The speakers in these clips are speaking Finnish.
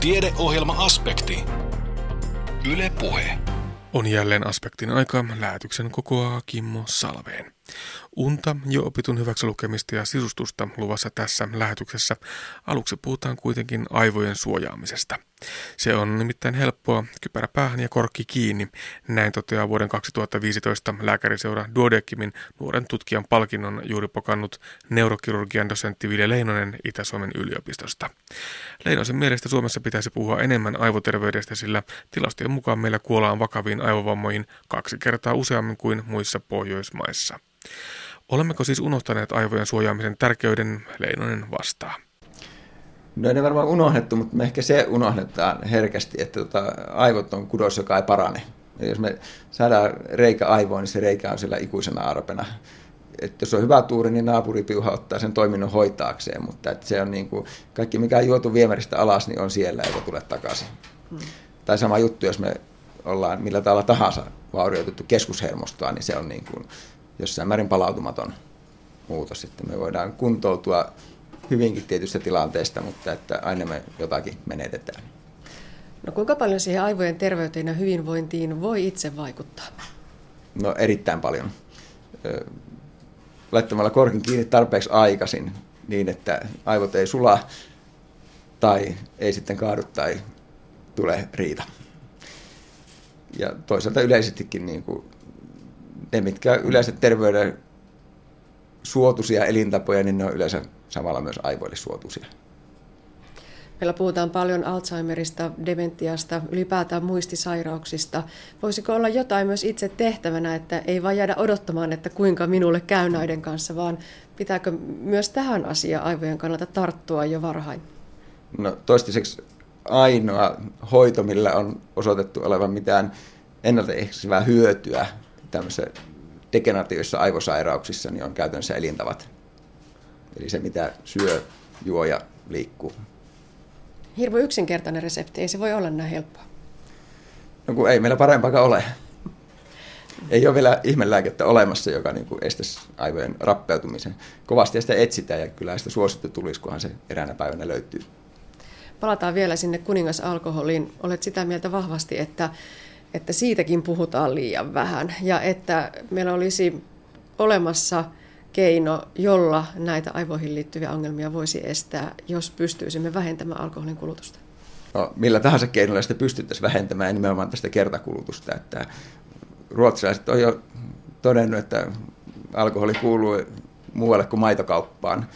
Tiedeohjelma-aspekti. Yle Puhe. On jälleen aspektin aika. Lähetyksen kokoaa Kimmo Salveen. Unta, jo opitun hyväksi lukemista ja sisustusta luvassa tässä lähetyksessä. Aluksi puhutaan kuitenkin aivojen suojaamisesta. Se on nimittäin helppoa, kypärä päähän ja korkki kiinni. Näin toteaa vuoden 2015 lääkäriseura Duodekimin nuoren tutkijan palkinnon juuri pokannut neurokirurgian dosentti Ville Leinonen Itä-Suomen yliopistosta. Leinosen mielestä Suomessa pitäisi puhua enemmän aivoterveydestä, sillä tilastojen mukaan meillä kuollaan vakaviin aivovammoihin kaksi kertaa useammin kuin muissa Pohjoismaissa. Olemmeko siis unohtaneet aivojen suojaamisen tärkeyden? Leinonen vastaa. No ei ne varmaan unohdettu, mutta me ehkä se unohdetaan herkästi, että tota, aivot on kudos, joka ei parane. Ja jos me saadaan reikä aivoon, niin se reikä on siellä ikuisena arpena. Että jos on hyvä tuuri, niin naapuripiuha ottaa sen toiminnon hoitaakseen, mutta että se on niin kuin, kaikki mikä on juotu viemäristä alas, niin on siellä eikä tule takaisin. Hmm. Tai sama juttu, jos me ollaan millä tavalla tahansa vaurioitettu keskushermostoa, niin se on niin kuin jossain määrin palautumaton muutos. Sitten me voidaan kuntoutua hyvinkin tietystä tilanteesta, mutta että aina me jotakin menetetään. No kuinka paljon siihen aivojen terveyteen ja hyvinvointiin voi itse vaikuttaa? No erittäin paljon. Laittamalla korkin kiinni tarpeeksi aikaisin niin, että aivot ei sula tai ei sitten kaadu tai tule riita. Ja toisaalta yleisestikin niin kuin ne, mitkä yleensä terveyden suotuisia elintapoja, niin ne on yleensä samalla myös aivoille suotuisia. Meillä puhutaan paljon Alzheimerista, dementiasta, ylipäätään muistisairauksista. Voisiko olla jotain myös itse tehtävänä, että ei vain jäädä odottamaan, että kuinka minulle käy näiden kanssa, vaan pitääkö myös tähän asiaan aivojen kannalta tarttua jo varhain? No toistaiseksi ainoa hoito, millä on osoitettu olevan mitään ennaltaehkäisevää hyötyä tämmöisissä degeneratiivisissa aivosairauksissa, niin on käytännössä elintavat Eli se, mitä syö, juo ja liikkuu. Hirvo yksinkertainen resepti, ei se voi olla näin helppoa. No kun ei meillä parempaakaan ole. Ei ole vielä ihmelääkettä olemassa, joka niin kuin estäisi aivojen rappeutumisen. Kovasti sitä etsitään ja kyllä sitä suosittu tulisi, kunhan se eräänä päivänä löytyy. Palataan vielä sinne kuningasalkoholiin. Olet sitä mieltä vahvasti, että, että siitäkin puhutaan liian vähän ja että meillä olisi olemassa – keino, jolla näitä aivoihin liittyviä ongelmia voisi estää, jos pystyisimme vähentämään alkoholin kulutusta? No, millä tahansa keinoilla sitä pystyttäisiin vähentämään nimenomaan tästä kertakulutusta. Että ruotsalaiset on jo todennut, että alkoholi kuuluu muualle kuin maitokauppaan.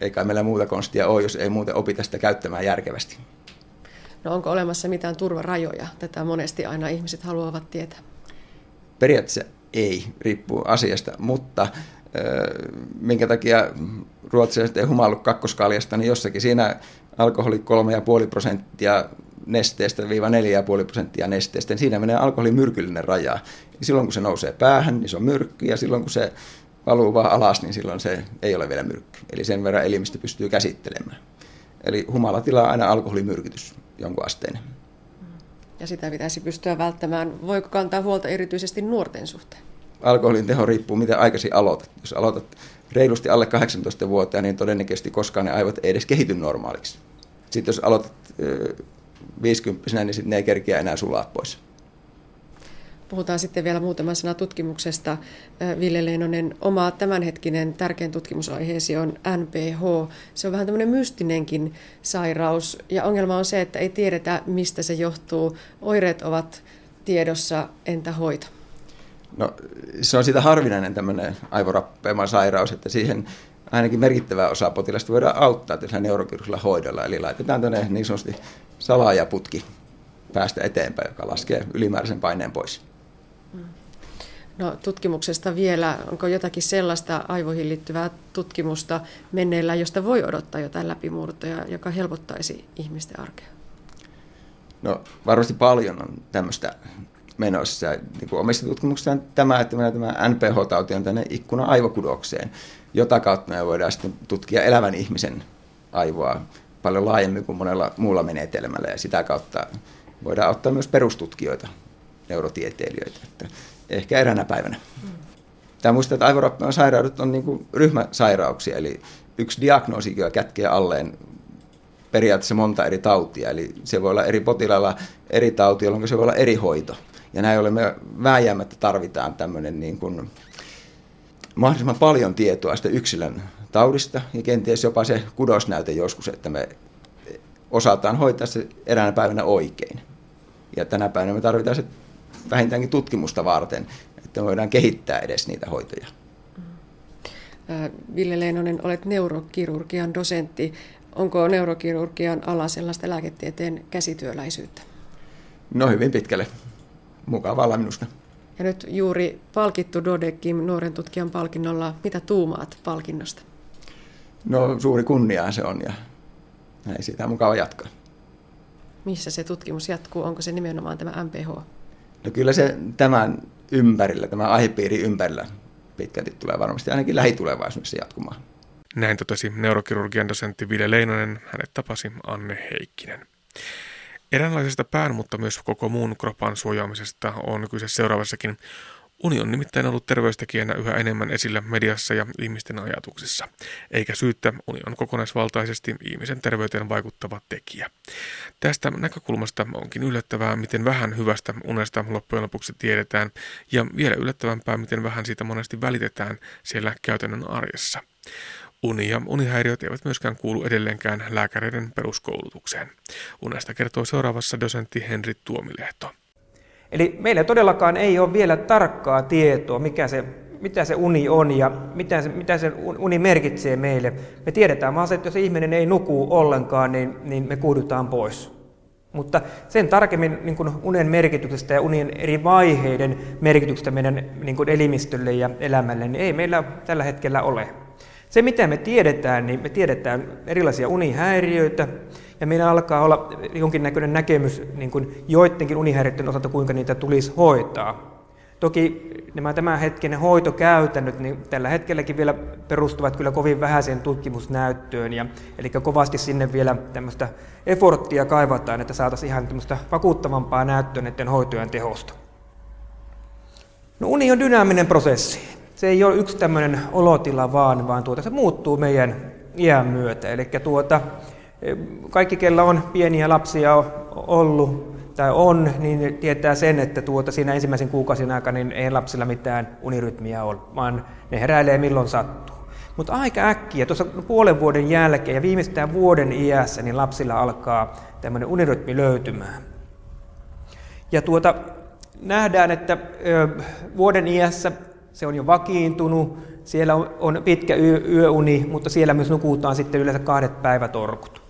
Eikä meillä muuta konstia ole, jos ei muuten opita sitä käyttämään järkevästi. No onko olemassa mitään turvarajoja? Tätä monesti aina ihmiset haluavat tietää. Periaatteessa ei, riippuu asiasta, mutta minkä takia ruotsalaiset ei humallu kakkoskaljasta, niin jossakin siinä alkoholi 3,5 prosenttia nesteestä viiva 4,5 prosenttia nesteestä, niin siinä menee alkoholin myrkyllinen raja. Ja silloin kun se nousee päähän, niin se on myrkky, ja silloin kun se valuu vaan alas, niin silloin se ei ole vielä myrkky. Eli sen verran elimistö pystyy käsittelemään. Eli humalatila on aina alkoholimyrkytys jonkun asteinen. Ja sitä pitäisi pystyä välttämään. Voiko kantaa huolta erityisesti nuorten suhteen? alkoholin teho riippuu, miten aikaisin aloitat. Jos aloitat reilusti alle 18-vuotiaan, niin todennäköisesti koskaan ne aivot ei edes kehity normaaliksi. Sitten jos aloitat 50 niin sitten ne ei kerkiä enää sulaa pois. Puhutaan sitten vielä muutama sana tutkimuksesta. Ville Leinonen, oma tämänhetkinen tärkein tutkimusaiheesi on NPH. Se on vähän tämmöinen mystinenkin sairaus ja ongelma on se, että ei tiedetä mistä se johtuu. Oireet ovat tiedossa, entä hoito? No se on siitä harvinainen tämmöinen aivorappeama sairaus, että siihen ainakin merkittävä osa potilasta voidaan auttaa tällä neurokirurgisella hoidolla. Eli laitetaan tänne niin sanotusti salaajaputki päästä eteenpäin, joka laskee ylimääräisen paineen pois. No, tutkimuksesta vielä, onko jotakin sellaista aivoihin liittyvää tutkimusta menneellä, josta voi odottaa jotain läpimurtoja, joka helpottaisi ihmisten arkea? No varmasti paljon on tämmöistä menossa. Niin kuin omissa tutkimuksissa tämä, että tämä NPH-tauti on tänne ikkuna aivokudokseen, jota kautta me voidaan sitten tutkia elävän ihmisen aivoa paljon laajemmin kuin monella muulla menetelmällä ja sitä kautta voidaan ottaa myös perustutkijoita, neurotieteilijöitä, että ehkä eräänä päivänä. Mm. Tämä muistaa, että aivorappeon sairaudet on niin kuin ryhmäsairauksia, eli yksi diagnoosi, joka kätkee alleen periaatteessa monta eri tautia, eli se voi olla eri potilailla eri tauti, jolloin se voi olla eri hoito. Ja näin ollen me vääjäämättä tarvitaan tämmöinen niin kuin mahdollisimman paljon tietoa sitä yksilön taudista ja kenties jopa se kudosnäyte joskus, että me osataan hoitaa se eräänä päivänä oikein. Ja tänä päivänä me tarvitaan se vähintäänkin tutkimusta varten, että voidaan kehittää edes niitä hoitoja. Ville Leinonen, olet neurokirurgian dosentti. Onko neurokirurgian ala sellaista lääketieteen käsityöläisyyttä? No hyvin pitkälle. Mukavalla minusta. Ja nyt juuri palkittu Dodekim nuoren tutkijan palkinnolla. Mitä tuumaat palkinnosta? No suuri kunnia se on ja näin siitä on mukava jatkaa. Missä se tutkimus jatkuu? Onko se nimenomaan tämä MPH? No kyllä se tämän ympärillä, tämän aihepiirin ympärillä pitkälti tulee varmasti ainakin lähitulevaisuudessa jatkumaan. Näin totesi neurokirurgian dosentti Ville Leinonen, hänet tapasi Anne Heikkinen. Eräänlaisesta pään, mutta myös koko muun kropan suojaamisesta on kyse seuraavassakin. Uni on nimittäin ollut terveystekijänä yhä enemmän esillä mediassa ja ihmisten ajatuksissa. Eikä syyttä, uni on kokonaisvaltaisesti ihmisen terveyteen vaikuttava tekijä. Tästä näkökulmasta onkin yllättävää, miten vähän hyvästä unesta loppujen lopuksi tiedetään, ja vielä yllättävämpää, miten vähän siitä monesti välitetään siellä käytännön arjessa. Uni ja unihäiriöt eivät myöskään kuulu edelleenkään lääkäreiden peruskoulutukseen. Unesta kertoo seuraavassa dosentti Henri Tuomilehto. Eli meillä todellakaan ei ole vielä tarkkaa tietoa, mikä se, mitä se uni on ja mitä se, mitä se uni merkitsee meille. Me tiedetään vaan se, että jos ihminen ei nuku ollenkaan, niin, niin me kuudutaan pois. Mutta sen tarkemmin niin kuin unen merkityksestä ja unien eri vaiheiden merkityksestä meidän niin kuin elimistölle ja elämälle, niin ei meillä tällä hetkellä ole. Se, mitä me tiedetään, niin me tiedetään erilaisia unihäiriöitä, ja meillä alkaa olla jonkinnäköinen näkemys niin kuin joidenkin unihäiriöiden osalta, kuinka niitä tulisi hoitaa. Toki nämä tämän hetken hoitokäytännöt niin tällä hetkelläkin vielä perustuvat kyllä kovin vähäiseen tutkimusnäyttöön, ja, eli kovasti sinne vielä tämmöistä eforttia kaivataan, että saataisiin ihan tämmöistä vakuuttavampaa näyttöä näiden hoitojen tehosta. No uni on dynaaminen prosessi se ei ole yksi tämmöinen olotila vaan, vaan tuota, se muuttuu meidän iän myötä. Eli tuota, kaikki, kellä on pieniä lapsia ollut tai on, niin tietää sen, että tuota, siinä ensimmäisen kuukausien aikana niin ei lapsilla mitään unirytmiä ole, vaan ne heräilee milloin sattuu. Mutta aika äkkiä, tuossa puolen vuoden jälkeen ja viimeistään vuoden iässä, niin lapsilla alkaa tämmöinen unirytmi löytymään. Ja tuota, nähdään, että ö, vuoden iässä se on jo vakiintunut, siellä on, on pitkä yö, yöuni, mutta siellä myös nukutaan sitten yleensä kahdet päivätorkut. Öö,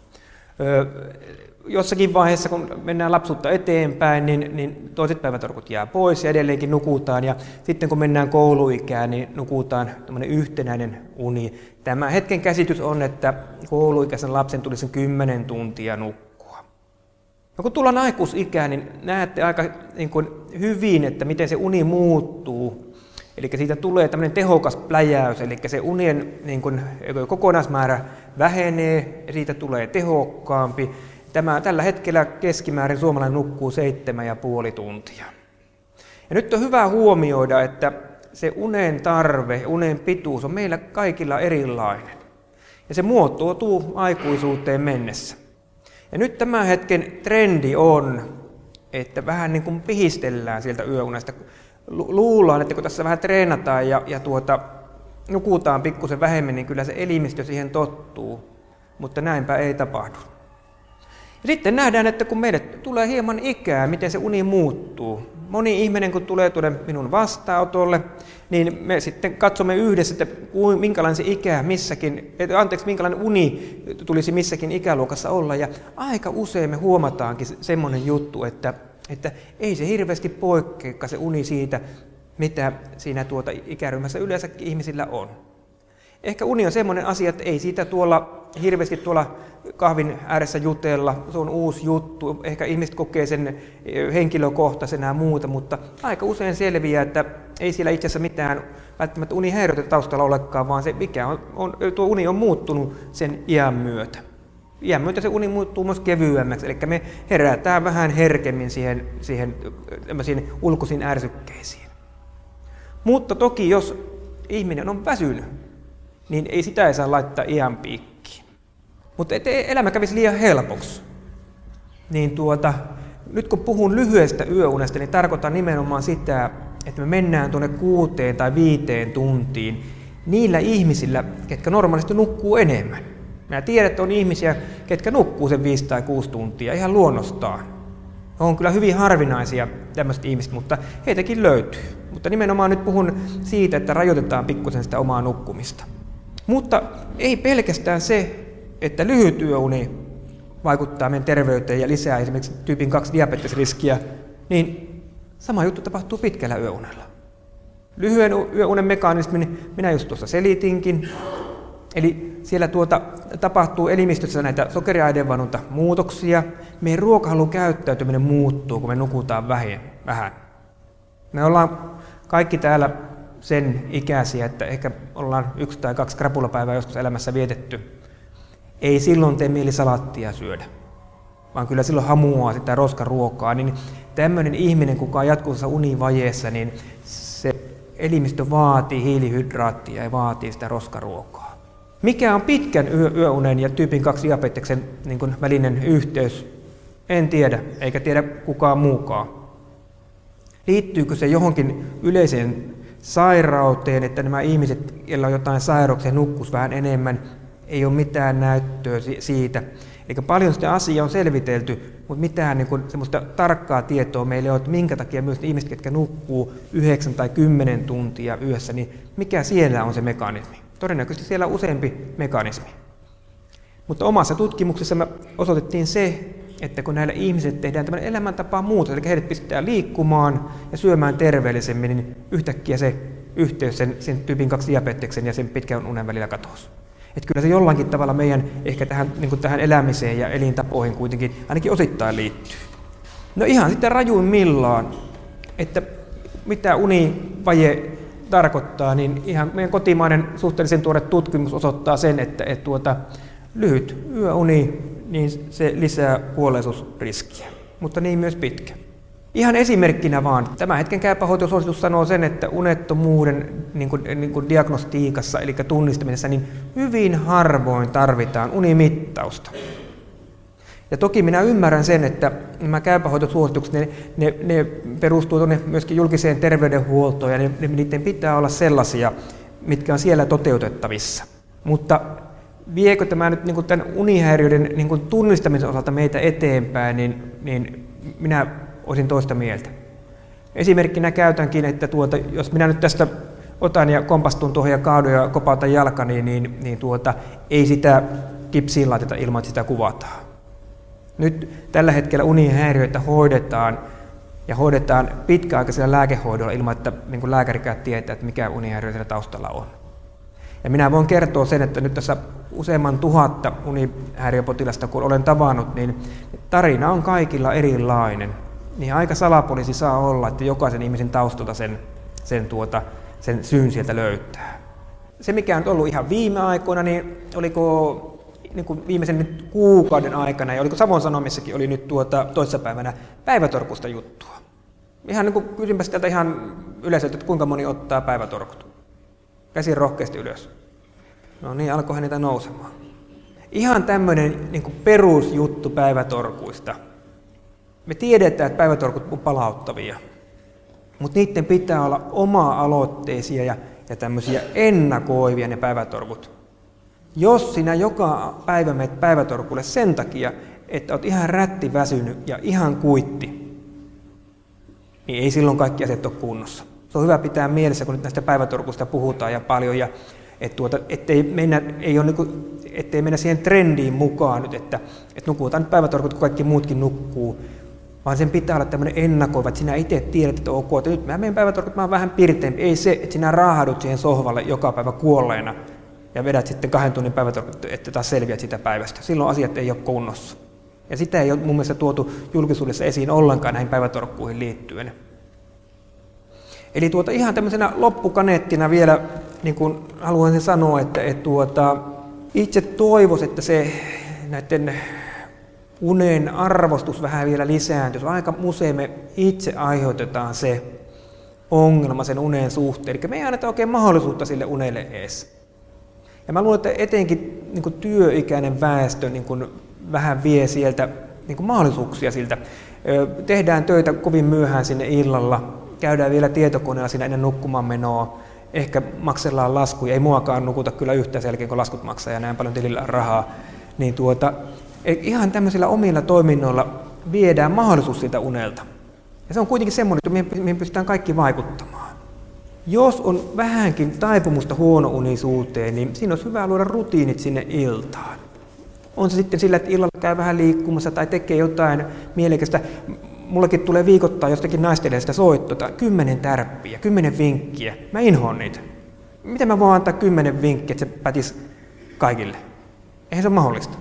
jossakin vaiheessa, kun mennään lapsuutta eteenpäin, niin, niin toiset päivätorkut jää pois ja edelleenkin nukutaan. Ja sitten kun mennään kouluikään, niin nukutaan yhtenäinen uni. Tämä hetken käsitys on, että kouluikäisen lapsen tulisi 10 tuntia nukkua. No kun tullaan aikuisikään, niin näette aika niin kuin hyvin, että miten se uni muuttuu Eli siitä tulee tämmöinen tehokas pläjäys, eli se unien niin kuin, kokonaismäärä vähenee siitä tulee tehokkaampi. Tämä, tällä hetkellä keskimäärin suomalainen nukkuu seitsemän ja puoli tuntia. Ja nyt on hyvä huomioida, että se unen tarve, unen pituus on meillä kaikilla erilainen. Ja se muotoutuu aikuisuuteen mennessä. Ja nyt tämän hetken trendi on, että vähän niin kuin pihistellään sieltä yöunesta luullaan, että kun tässä vähän treenataan ja, ja tuota, nukutaan pikkusen vähemmän, niin kyllä se elimistö siihen tottuu, mutta näinpä ei tapahdu. Ja sitten nähdään, että kun meille tulee hieman ikää, miten se uni muuttuu. Moni ihminen, kun tulee tuonne minun vastaanotolle, niin me sitten katsomme yhdessä, että minkälainen se ikä missäkin, anteeksi, minkälainen uni tulisi missäkin ikäluokassa olla. Ja aika usein me huomataankin semmoinen juttu, että että ei se hirveästi poikkea se uni siitä, mitä siinä tuota ikäryhmässä yleensäkin ihmisillä on. Ehkä uni on semmoinen asia, että ei siitä tuolla hirveästi tuolla kahvin ääressä jutella, se on uusi juttu, ehkä ihmiset kokee sen henkilökohtaisena ja muuta, mutta aika usein selviää, että ei siellä itse asiassa mitään välttämättä unihäiriötä taustalla olekaan, vaan se mikä on, on, tuo uni on muuttunut sen iän myötä iän myötä se uni muuttuu myös kevyemmäksi, eli me herätään vähän herkemmin siihen, siihen ulkoisiin ärsykkeisiin. Mutta toki jos ihminen on väsynyt, niin ei sitä ei saa laittaa iän piikkiin. Mutta ettei elämä kävisi liian helpoksi, niin tuota, nyt kun puhun lyhyestä yöunesta, niin tarkoitan nimenomaan sitä, että me mennään tuonne kuuteen tai viiteen tuntiin niillä ihmisillä, ketkä normaalisti nukkuu enemmän. Mä tiedän, että on ihmisiä, ketkä nukkuu sen viisi tai kuusi tuntia ihan luonnostaan. On kyllä hyvin harvinaisia tämmöiset ihmiset, mutta heitäkin löytyy. Mutta nimenomaan nyt puhun siitä, että rajoitetaan pikkusen sitä omaa nukkumista. Mutta ei pelkästään se, että lyhyt yöuni vaikuttaa meidän terveyteen ja lisää esimerkiksi tyypin 2 diabetesriskiä, niin sama juttu tapahtuu pitkällä yöunella. Lyhyen yöunen mekanismin minä just tuossa selitinkin. Eli siellä tuota, tapahtuu elimistössä näitä sokeriainevanunta muutoksia. Meidän ruokahalun käyttäytyminen muuttuu, kun me nukutaan vähän. Me ollaan kaikki täällä sen ikäisiä, että ehkä ollaan yksi tai kaksi krapulapäivää joskus elämässä vietetty. Ei silloin tee mieli salattia syödä, vaan kyllä silloin hamuaa sitä roskaruokaa. Niin tämmöinen ihminen, kuka on jatkuvassa univajeessa, niin se elimistö vaatii hiilihydraattia ja vaatii sitä roskaruokaa. Mikä on pitkän yö, yöunen ja tyypin 2 diabeteksen niin välinen yhteys? En tiedä, eikä tiedä kukaan muukaan. Liittyykö se johonkin yleiseen sairauteen, että nämä ihmiset, joilla on jotain sairauksia, nukkus vähän enemmän, ei ole mitään näyttöä siitä. Eikä paljon sitä asiaa on selvitelty, mutta mitään niin kuin, semmoista tarkkaa tietoa meillä ei ole, että minkä takia myös ihmiset, jotka nukkuu 9 tai 10 tuntia yössä, niin mikä siellä on se mekanismi. Todennäköisesti siellä on useampi mekanismi. Mutta omassa tutkimuksessa me osoitettiin se, että kun näillä ihmisillä tehdään tämmöinen elämäntapaa muutos, eli heidät pistetään liikkumaan ja syömään terveellisemmin, niin yhtäkkiä se yhteys sen, sen tyypin 2 diabeteksen ja sen pitkän unen välillä katosi. Että kyllä se jollakin tavalla meidän ehkä tähän, niin tähän elämiseen ja elintapoihin kuitenkin ainakin osittain liittyy. No ihan sitten rajuimmillaan, että mitä univaje tarkoittaa, niin ihan meidän kotimainen suhteellisen tuore tutkimus osoittaa sen, että, että tuota, lyhyt yöuni, niin se lisää kuolleisuusriskiä, mutta niin myös pitkä. Ihan esimerkkinä vaan, tämä hetken käypähoitosuositus sanoo sen, että unettomuuden niin kuin, niin kuin diagnostiikassa, eli tunnistamisessa, niin hyvin harvoin tarvitaan unimittausta. Ja toki minä ymmärrän sen, että nämä käypähoitosuositukset, ne, ne, ne perustuu tuonne myöskin julkiseen terveydenhuoltoon, ja ne, ne, niiden pitää olla sellaisia, mitkä on siellä toteutettavissa. Mutta viekö tämä nyt niin kuin tämän unihäiriöiden niin kuin tunnistamisen osalta meitä eteenpäin, niin, niin minä olisin toista mieltä. Esimerkkinä käytänkin, että tuota, jos minä nyt tästä otan ja kompastun tuohon ja kaadun ja kopautan jalkani, niin, niin tuota, ei sitä kipsiin laiteta ilman, että sitä kuvataan. Nyt tällä hetkellä unihäiriöitä hoidetaan ja hoidetaan pitkäaikaisella lääkehoidolla ilman, että niin lääkärikään tietää, että mikä unihäiriö siellä taustalla on. Ja minä voin kertoa sen, että nyt tässä useamman tuhatta unihäiriöpotilasta, kun olen tavannut, niin tarina on kaikilla erilainen niin aika salapoliisi saa olla, että jokaisen ihmisen taustalta sen, sen, tuota, sen syyn sieltä löytää. Se, mikä on ollut ihan viime aikoina, niin oliko niin kuin viimeisen nyt kuukauden aikana, ja oliko Savon Sanomissakin, oli nyt tuota, toissapäivänä päivätorkusta juttua. Ihan niin kuin kysynpä sieltä ihan yleisöltä, että kuinka moni ottaa päivätorkut. Käsi rohkeasti ylös. No niin, alkoihan niitä nousemaan. Ihan tämmöinen niin perusjuttu päivätorkuista – me tiedetään, että päivätorkut on palauttavia, mutta niiden pitää olla oma-aloitteisia ja, ja tämmöisiä ennakoivia ne päivätorkut. Jos sinä joka päivä menet päivätorkulle sen takia, että olet ihan rätti väsynyt ja ihan kuitti, niin ei silloin kaikki asiat ole kunnossa. Se on hyvä pitää mielessä, kun nyt näistä päivätorkusta puhutaan ja paljon, ja et tuota, ettei, mennä, ei ole niin kuin, ettei mennä siihen trendiin mukaan nyt, että, että nukutaan nyt päivätorkut, kun kaikki muutkin nukkuu, vaan sen pitää olla tämmöinen ennakoiva, että sinä itse tiedät, että ok, että nyt mä menen päivätorkut, mä oon vähän pirteempi. Ei se, että sinä raahadut siihen sohvalle joka päivä kuolleena ja vedät sitten kahden tunnin päivätorkut, että taas selviät sitä päivästä. Silloin asiat ei ole kunnossa. Ja sitä ei ole mun mielestä tuotu julkisuudessa esiin ollenkaan näihin päivätorkkuihin liittyen. Eli tuota, ihan tämmöisenä loppukaneettina vielä niin kuin haluan sanoa, että, että tuota, itse toivoisin, että se näiden unen arvostus vähän vielä lisääntyisi. Aika usein me itse aiheutetaan se ongelma sen unen suhteen. Eli me ei anneta oikein mahdollisuutta sille unelle edes. Ja mä luulen, että etenkin niin kuin työikäinen väestö niin kuin vähän vie sieltä niin kuin mahdollisuuksia siltä. Tehdään töitä kovin myöhään sinne illalla, käydään vielä tietokoneella siinä ennen nukkumaan menoa, ehkä maksellaan laskuja, ei muakaan nukuta kyllä yhtä sen jälkeen, kun laskut maksaa ja näin paljon tilillä rahaa. Niin tuota, ihan tämmöisillä omilla toiminnoilla viedään mahdollisuus siitä unelta. Ja se on kuitenkin semmoinen, että mihin pystytään kaikki vaikuttamaan. Jos on vähänkin taipumusta huonounisuuteen, niin siinä olisi hyvä luoda rutiinit sinne iltaan. On se sitten sillä, että illalla käy vähän liikkumassa tai tekee jotain mielekästä. Mullakin tulee viikoittaa jostakin naistelijasta soittota, kymmenen tärppiä, kymmenen vinkkiä. Mä inhoon niitä. Miten mä voin antaa kymmenen vinkkiä, että se pätisi kaikille? Eihän se ole mahdollista.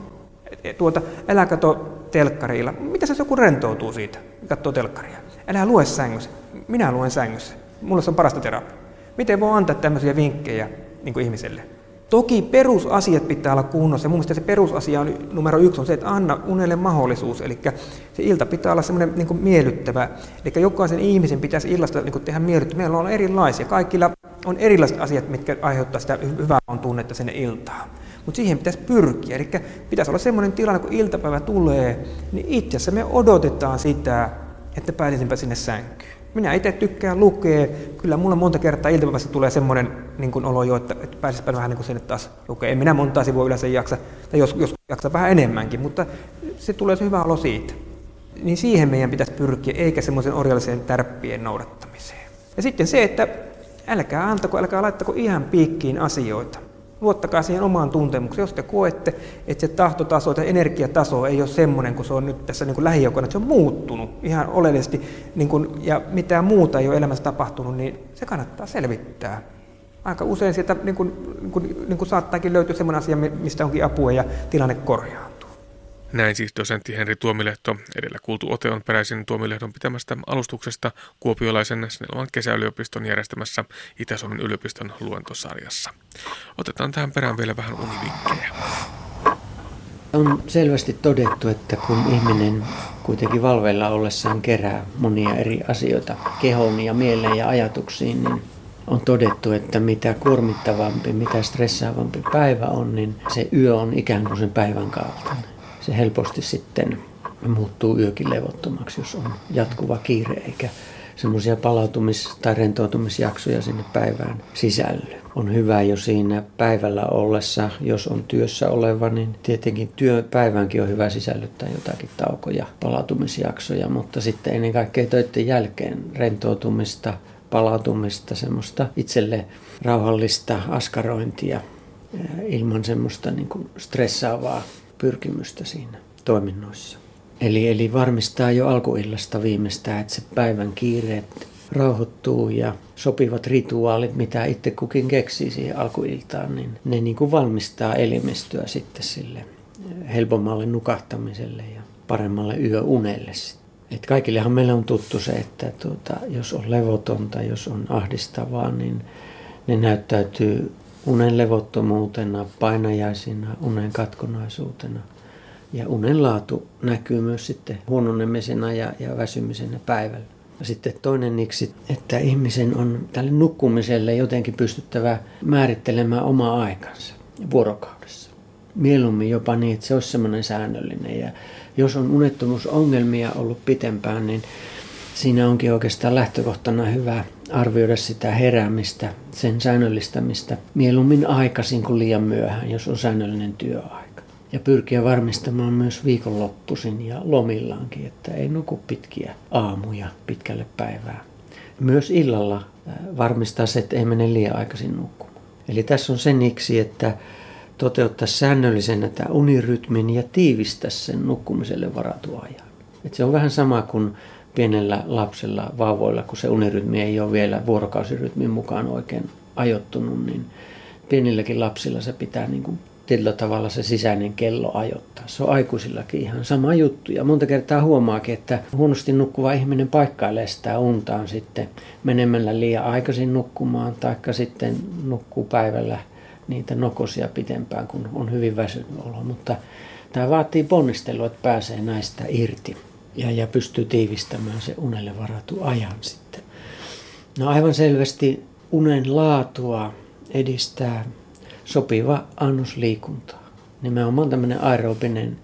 Tuota, älä kato telkkarilla. Mitä se joku rentoutuu siitä, katsoo telkkaria? Älä lue sängyssä. Minä luen sängyssä. Mulla se on parasta terapia. Miten voi antaa tämmöisiä vinkkejä niin ihmiselle? Toki perusasiat pitää olla kunnossa. Mun se perusasia on numero yksi on se, että anna unelle mahdollisuus. Eli se ilta pitää olla semmoinen niin miellyttävä. Eli jokaisen ihmisen pitäisi illasta niin tehdä miellyttävä. Meillä on erilaisia. Kaikilla on erilaiset asiat, mitkä aiheuttaa sitä hyvää on tunnetta sinne iltaan. Mutta siihen pitäisi pyrkiä. Eli pitäisi olla semmoinen tilanne, kun iltapäivä tulee, niin itse asiassa me odotetaan sitä, että pääsisinpä sinne sänkyyn. Minä itse tykkään lukea. Kyllä mulla monta kertaa iltapäivässä tulee semmoinen niin kuin olo jo, että, että pääsisipä vähän niin kuin sinne taas lukea. En minä montaa sivua yleensä jaksa, tai jos, jos jaksa vähän enemmänkin, mutta se tulee se hyvä olo siitä. Niin siihen meidän pitäisi pyrkiä, eikä semmoisen orjalliseen tärppien noudattamiseen. Ja sitten se, että älkää antako, älkää laittako ihan piikkiin asioita. Luottakaa siihen omaan tuntemukseen. Jos te koette, että se tahtotaso tai energiataso ei ole semmoinen kuin se on nyt tässä niin kuin lähijoukona, että se on muuttunut ihan oleellisesti niin kuin, ja mitään muuta ei ole elämässä tapahtunut, niin se kannattaa selvittää. Aika usein sieltä niin kuin, niin kuin, niin kuin saattaakin löytyä semmoinen asia, mistä onkin apua ja tilanne korjaa. Näin siis dosentti Henri Tuomilehto. Edellä kuultu ote on peräisin Tuomilehdon pitämästä alustuksesta Kuopiolaisen Snellman kesäyliopiston järjestämässä Itä-Suomen yliopiston luentosarjassa. Otetaan tähän perään vielä vähän univinkkejä. On selvästi todettu, että kun ihminen kuitenkin valveilla ollessaan kerää monia eri asioita kehoon ja mieleen ja ajatuksiin, niin on todettu, että mitä kuormittavampi, mitä stressaavampi päivä on, niin se yö on ikään kuin sen päivän kaltainen se helposti sitten muuttuu yökin levottomaksi, jos on jatkuva kiire eikä semmoisia palautumis- tai rentoutumisjaksoja sinne päivään sisälly. On hyvä jo siinä päivällä ollessa, jos on työssä oleva, niin tietenkin työpäivänkin on hyvä sisällyttää jotakin taukoja, palautumisjaksoja, mutta sitten ennen kaikkea töiden jälkeen rentoutumista, palautumista, semmoista itselle rauhallista askarointia ilman semmoista niin kuin stressaavaa pyrkimystä siinä toiminnoissa. Eli, eli varmistaa jo alkuillasta viimeistään, että se päivän kiireet rauhoittuu ja sopivat rituaalit, mitä itse kukin keksii siihen alkuiltaan, niin ne niin kuin valmistaa elimistöä sitten sille helpommalle nukahtamiselle ja paremmalle yöunelle. Et kaikillehan meillä on tuttu se, että tuota, jos on levotonta, jos on ahdistavaa, niin ne näyttäytyy unen levottomuutena, painajaisina, unen katkonaisuutena. Ja unen laatu näkyy myös sitten huononemisena ja, ja väsymisenä päivällä. Ja sitten toinen niksi, että ihmisen on tälle nukkumiselle jotenkin pystyttävä määrittelemään oma aikansa vuorokaudessa. Mieluummin jopa niin, että se olisi semmoinen säännöllinen. Ja jos on unettomuusongelmia ollut pitempään, niin siinä onkin oikeastaan lähtökohtana hyvä arvioida sitä heräämistä, sen säännöllistämistä mieluummin aikaisin kuin liian myöhään, jos on säännöllinen työaika. Ja pyrkiä varmistamaan myös viikonloppuisin ja lomillaankin, että ei nuku pitkiä aamuja pitkälle päivää. Myös illalla varmistaa se, että ei mene liian aikaisin nukkumaan. Eli tässä on sen iksi, että toteuttaa säännöllisenä tämä unirytmin ja tiivistää sen nukkumiselle varatun ajan. Et se on vähän sama kuin pienellä lapsella, vauvoilla, kun se unirytmi ei ole vielä vuorokausirytmin mukaan oikein ajoittunut, niin pienilläkin lapsilla se pitää niin kuin tietyllä tavalla se sisäinen kello ajoittaa. Se on aikuisillakin ihan sama juttu. Ja monta kertaa huomaakin, että huonosti nukkuva ihminen paikkailee sitä untaan sitten menemällä liian aikaisin nukkumaan, taikka sitten nukkuu päivällä niitä nokosia pitempään, kun on hyvin väsynyt olo. Mutta tämä vaatii ponnistelua, että pääsee näistä irti ja, ja pystyy tiivistämään se unelle varatu ajan sitten. No aivan selvästi unen laatua edistää sopiva annos liikuntaa. nimenomaan tämmöinen aerobinen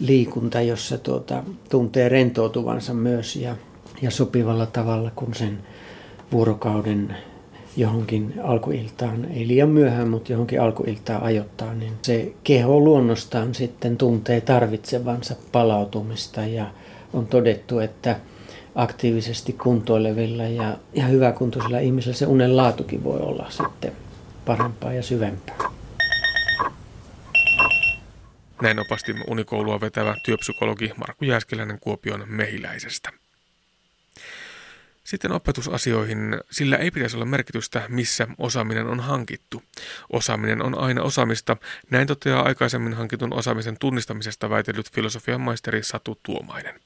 liikunta, jossa tuota, tuntee rentoutuvansa myös ja, ja sopivalla tavalla, kun sen vuorokauden johonkin alkuiltaan, ei liian myöhään, mutta johonkin alkuiltaan ajoittaa, niin se keho luonnostaan sitten tuntee tarvitsevansa palautumista ja on todettu, että aktiivisesti kuntoilevilla ja, ja hyväkuntoisilla ihmisillä se unen laatukin voi olla sitten parempaa ja syvempää. Näin opasti unikoulua vetävä työpsykologi Markku Jääskeläinen Kuopion mehiläisestä. Sitten opetusasioihin, sillä ei pitäisi olla merkitystä, missä osaaminen on hankittu. Osaaminen on aina osaamista, näin toteaa aikaisemmin hankitun osaamisen tunnistamisesta väitellyt filosofian maisteri Satu Tuomainen.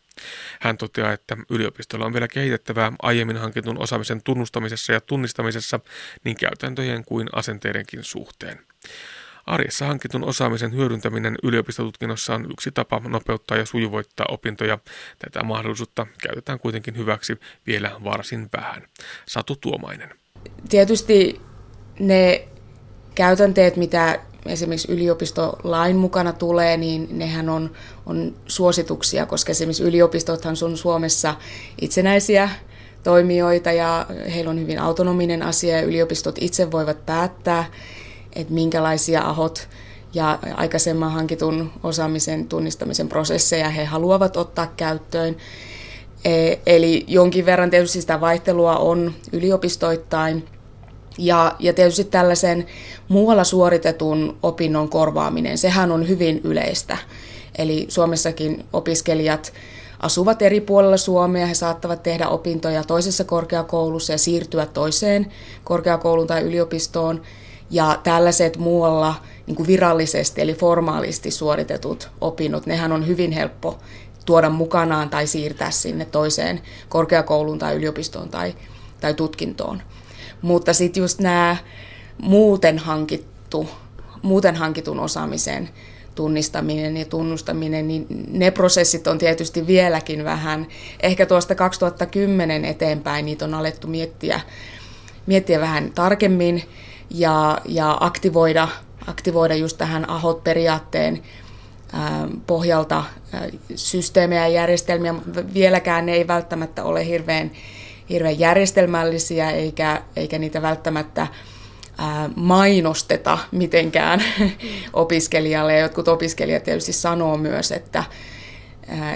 Hän toteaa, että yliopistolla on vielä kehitettävää aiemmin hankitun osaamisen tunnustamisessa ja tunnistamisessa niin käytäntöjen kuin asenteidenkin suhteen. Arjessa hankitun osaamisen hyödyntäminen yliopistotutkinnossa on yksi tapa nopeuttaa ja sujuvoittaa opintoja. Tätä mahdollisuutta käytetään kuitenkin hyväksi vielä varsin vähän. Satu Tuomainen. Tietysti ne käytänteet, mitä esimerkiksi yliopistolain mukana tulee, niin nehän on, on suosituksia, koska esimerkiksi yliopistothan on Suomessa itsenäisiä toimijoita ja heillä on hyvin autonominen asia ja yliopistot itse voivat päättää, että minkälaisia ahot ja aikaisemman hankitun osaamisen tunnistamisen prosesseja he haluavat ottaa käyttöön. E, eli jonkin verran tietysti sitä vaihtelua on yliopistoittain. Ja, ja tietysti tällaisen muualla suoritetun opinnon korvaaminen, sehän on hyvin yleistä. Eli Suomessakin opiskelijat asuvat eri puolilla Suomea, he saattavat tehdä opintoja toisessa korkeakoulussa ja siirtyä toiseen korkeakouluun tai yliopistoon. Ja tällaiset muualla niin kuin virallisesti eli formaalisti suoritetut opinnot, nehän on hyvin helppo tuoda mukanaan tai siirtää sinne toiseen korkeakouluun tai yliopistoon tai, tai tutkintoon. Mutta sitten just nämä muuten hankittu, muuten hankitun osaamisen tunnistaminen ja tunnustaminen, niin ne prosessit on tietysti vieläkin vähän. Ehkä tuosta 2010 eteenpäin niitä on alettu miettiä, miettiä vähän tarkemmin ja, ja aktivoida, aktivoida just tähän AHOT-periaatteen pohjalta systeemejä ja järjestelmiä, mutta vieläkään ne ei välttämättä ole hirveän, hirveän järjestelmällisiä eikä, eikä niitä välttämättä mainosteta mitenkään opiskelijalle. Ja jotkut opiskelijat tietysti sanoo myös, että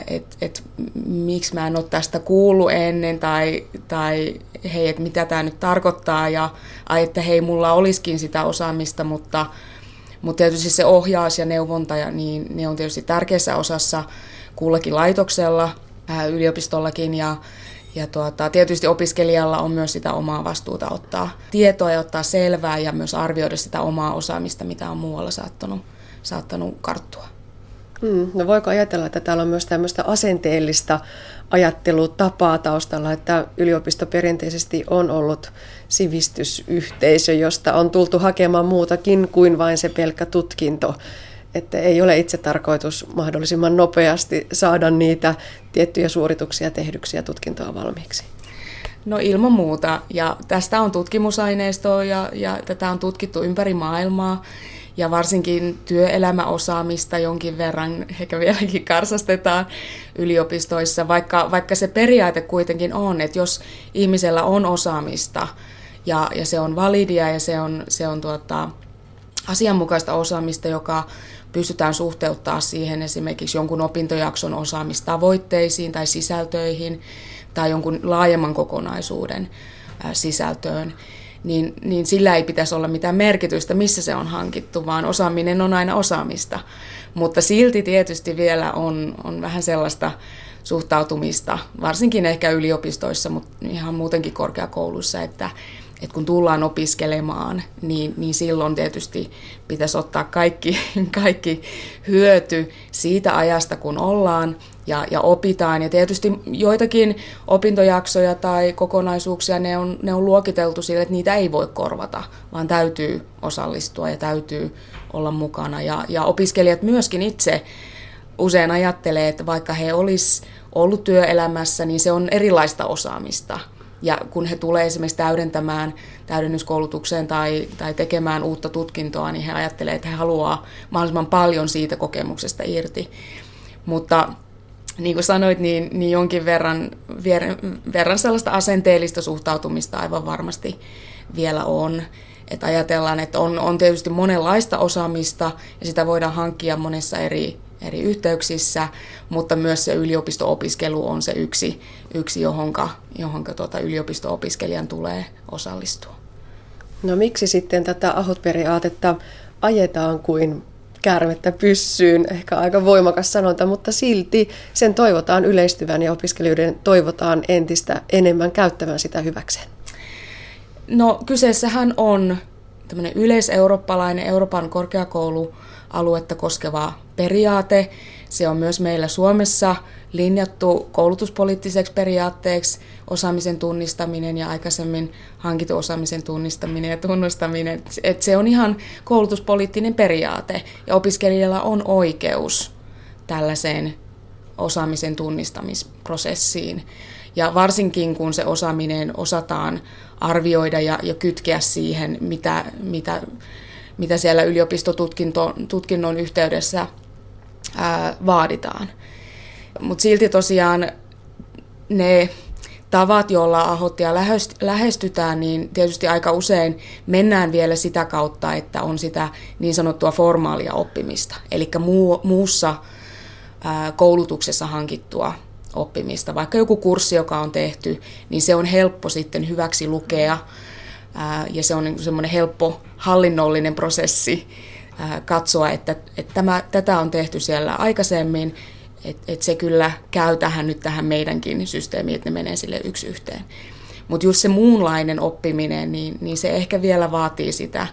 et, et, miksi mä en ole tästä kuullut ennen tai, tai hei, että mitä tämä nyt tarkoittaa ja ai, että hei, mulla olisikin sitä osaamista, mutta, mutta tietysti se ohjaus ja neuvonta, ja niin ne on tietysti tärkeässä osassa kullakin laitoksella, ää, yliopistollakin ja, ja tuota, tietysti opiskelijalla on myös sitä omaa vastuuta ottaa tietoa ja ottaa selvää ja myös arvioida sitä omaa osaamista, mitä on muualla saattanut, saattanut karttua. Hmm, no voiko ajatella, että täällä on myös tämmöistä asenteellista ajattelutapaa taustalla, että yliopisto perinteisesti on ollut sivistysyhteisö, josta on tultu hakemaan muutakin kuin vain se pelkkä tutkinto. Että ei ole itse tarkoitus mahdollisimman nopeasti saada niitä tiettyjä suorituksia tehdyksiä tutkintoa valmiiksi. No ilman muuta. Ja tästä on tutkimusaineistoa ja, ja tätä on tutkittu ympäri maailmaa ja varsinkin työelämäosaamista jonkin verran ehkä vieläkin karsastetaan yliopistoissa, vaikka, vaikka se periaate kuitenkin on, että jos ihmisellä on osaamista ja, ja se on validia ja se on, se on tuota, asianmukaista osaamista, joka pystytään suhteuttaa siihen esimerkiksi jonkun opintojakson osaamistavoitteisiin tai sisältöihin tai jonkun laajemman kokonaisuuden sisältöön, niin, niin sillä ei pitäisi olla mitään merkitystä, missä se on hankittu, vaan osaaminen on aina osaamista. Mutta silti tietysti vielä on, on vähän sellaista suhtautumista, varsinkin ehkä yliopistoissa, mutta ihan muutenkin korkeakouluissa, että, että kun tullaan opiskelemaan, niin, niin silloin tietysti pitäisi ottaa kaikki, kaikki hyöty siitä ajasta, kun ollaan ja, ja opitaan. Ja tietysti joitakin opintojaksoja tai kokonaisuuksia ne on, ne on luokiteltu sille, että niitä ei voi korvata, vaan täytyy osallistua ja täytyy olla mukana. Ja, ja opiskelijat myöskin itse usein ajattelee, että vaikka he olisi ollut työelämässä, niin se on erilaista osaamista Ja kun he tulee esimerkiksi täydentämään täydennyskoulutukseen tai, tai tekemään uutta tutkintoa, niin he ajattelevat, että he haluaa mahdollisimman paljon siitä kokemuksesta irti. Mutta niin kuin sanoit, niin, niin jonkin verran, verran sellaista asenteellista suhtautumista aivan varmasti vielä on. Että ajatellaan, että on, on tietysti monenlaista osaamista ja sitä voidaan hankkia monessa eri, eri yhteyksissä, mutta myös se yliopisto-opiskelu on se yksi, yksi johonka, johonka tuota yliopisto-opiskelijan tulee osallistua. No miksi sitten tätä ahot-periaatetta ajetaan kuin käärmettä pyssyyn, ehkä aika voimakas sanonta, mutta silti sen toivotaan yleistyvän ja opiskelijoiden toivotaan entistä enemmän käyttävän sitä hyväkseen. No kyseessähän on tämmöinen yleiseurooppalainen Euroopan korkeakoulualuetta koskeva periaate. Se on myös meillä Suomessa linjattu koulutuspoliittiseksi periaatteeksi osaamisen tunnistaminen ja aikaisemmin hankitun osaamisen tunnistaminen ja tunnustaminen. Et se on ihan koulutuspoliittinen periaate ja opiskelijalla on oikeus tällaiseen osaamisen tunnistamisprosessiin. Ja varsinkin kun se osaaminen osataan arvioida ja, ja kytkeä siihen, mitä, mitä, mitä siellä yliopistotutkinnon yhteydessä ää, vaaditaan. Mutta silti tosiaan ne tavat, joilla ahottia lähestytään, niin tietysti aika usein mennään vielä sitä kautta, että on sitä niin sanottua formaalia oppimista, eli muu, muussa koulutuksessa hankittua oppimista. Vaikka joku kurssi, joka on tehty, niin se on helppo sitten hyväksi lukea ja se on semmoinen helppo hallinnollinen prosessi katsoa, että, että tämä, tätä on tehty siellä aikaisemmin että et se kyllä käy tähän nyt tähän meidänkin systeemiin, että ne menee sille yksi yhteen. Mutta just se muunlainen oppiminen, niin, niin se ehkä vielä vaatii sitä,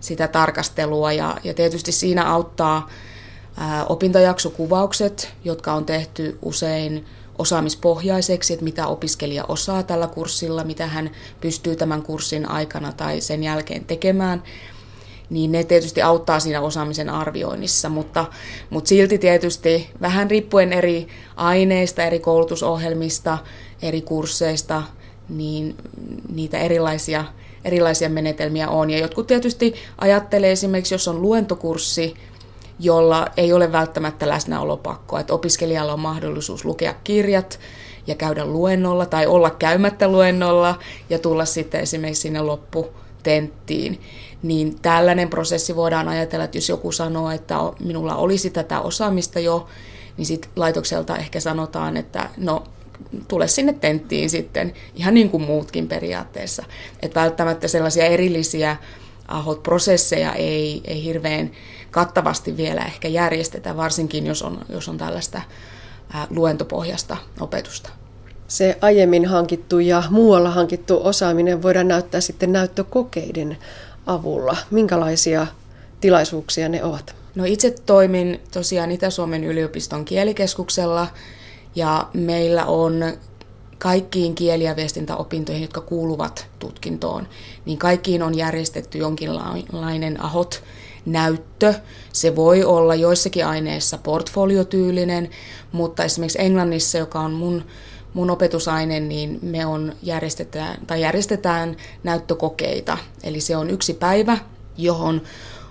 sitä tarkastelua ja, ja tietysti siinä auttaa ää, opintojaksokuvaukset, jotka on tehty usein osaamispohjaiseksi, että mitä opiskelija osaa tällä kurssilla, mitä hän pystyy tämän kurssin aikana tai sen jälkeen tekemään niin ne tietysti auttaa siinä osaamisen arvioinnissa, mutta, mutta silti tietysti vähän riippuen eri aineista, eri koulutusohjelmista, eri kursseista, niin niitä erilaisia, erilaisia menetelmiä on. Ja jotkut tietysti ajattelee esimerkiksi, jos on luentokurssi, jolla ei ole välttämättä läsnäolopakkoa, että opiskelijalla on mahdollisuus lukea kirjat ja käydä luennolla tai olla käymättä luennolla ja tulla sitten esimerkiksi sinne lopputenttiin niin tällainen prosessi voidaan ajatella, että jos joku sanoo, että minulla olisi tätä osaamista jo, niin sitten laitokselta ehkä sanotaan, että no tule sinne tenttiin sitten, ihan niin kuin muutkin periaatteessa. Että välttämättä sellaisia erillisiä ahot-prosesseja ei, ei hirveän kattavasti vielä ehkä järjestetä, varsinkin jos on, jos on tällaista luentopohjasta opetusta. Se aiemmin hankittu ja muualla hankittu osaaminen voidaan näyttää sitten näyttökokeiden avulla? Minkälaisia tilaisuuksia ne ovat? No itse toimin tosiaan Itä-Suomen yliopiston kielikeskuksella ja meillä on kaikkiin kieli- ja viestintäopintoihin, jotka kuuluvat tutkintoon, niin kaikkiin on järjestetty jonkinlainen ahot näyttö. Se voi olla joissakin aineissa portfoliotyylinen, mutta esimerkiksi Englannissa, joka on mun mun opetusaine, niin me on järjestetään, tai järjestetään näyttökokeita. Eli se on yksi päivä, johon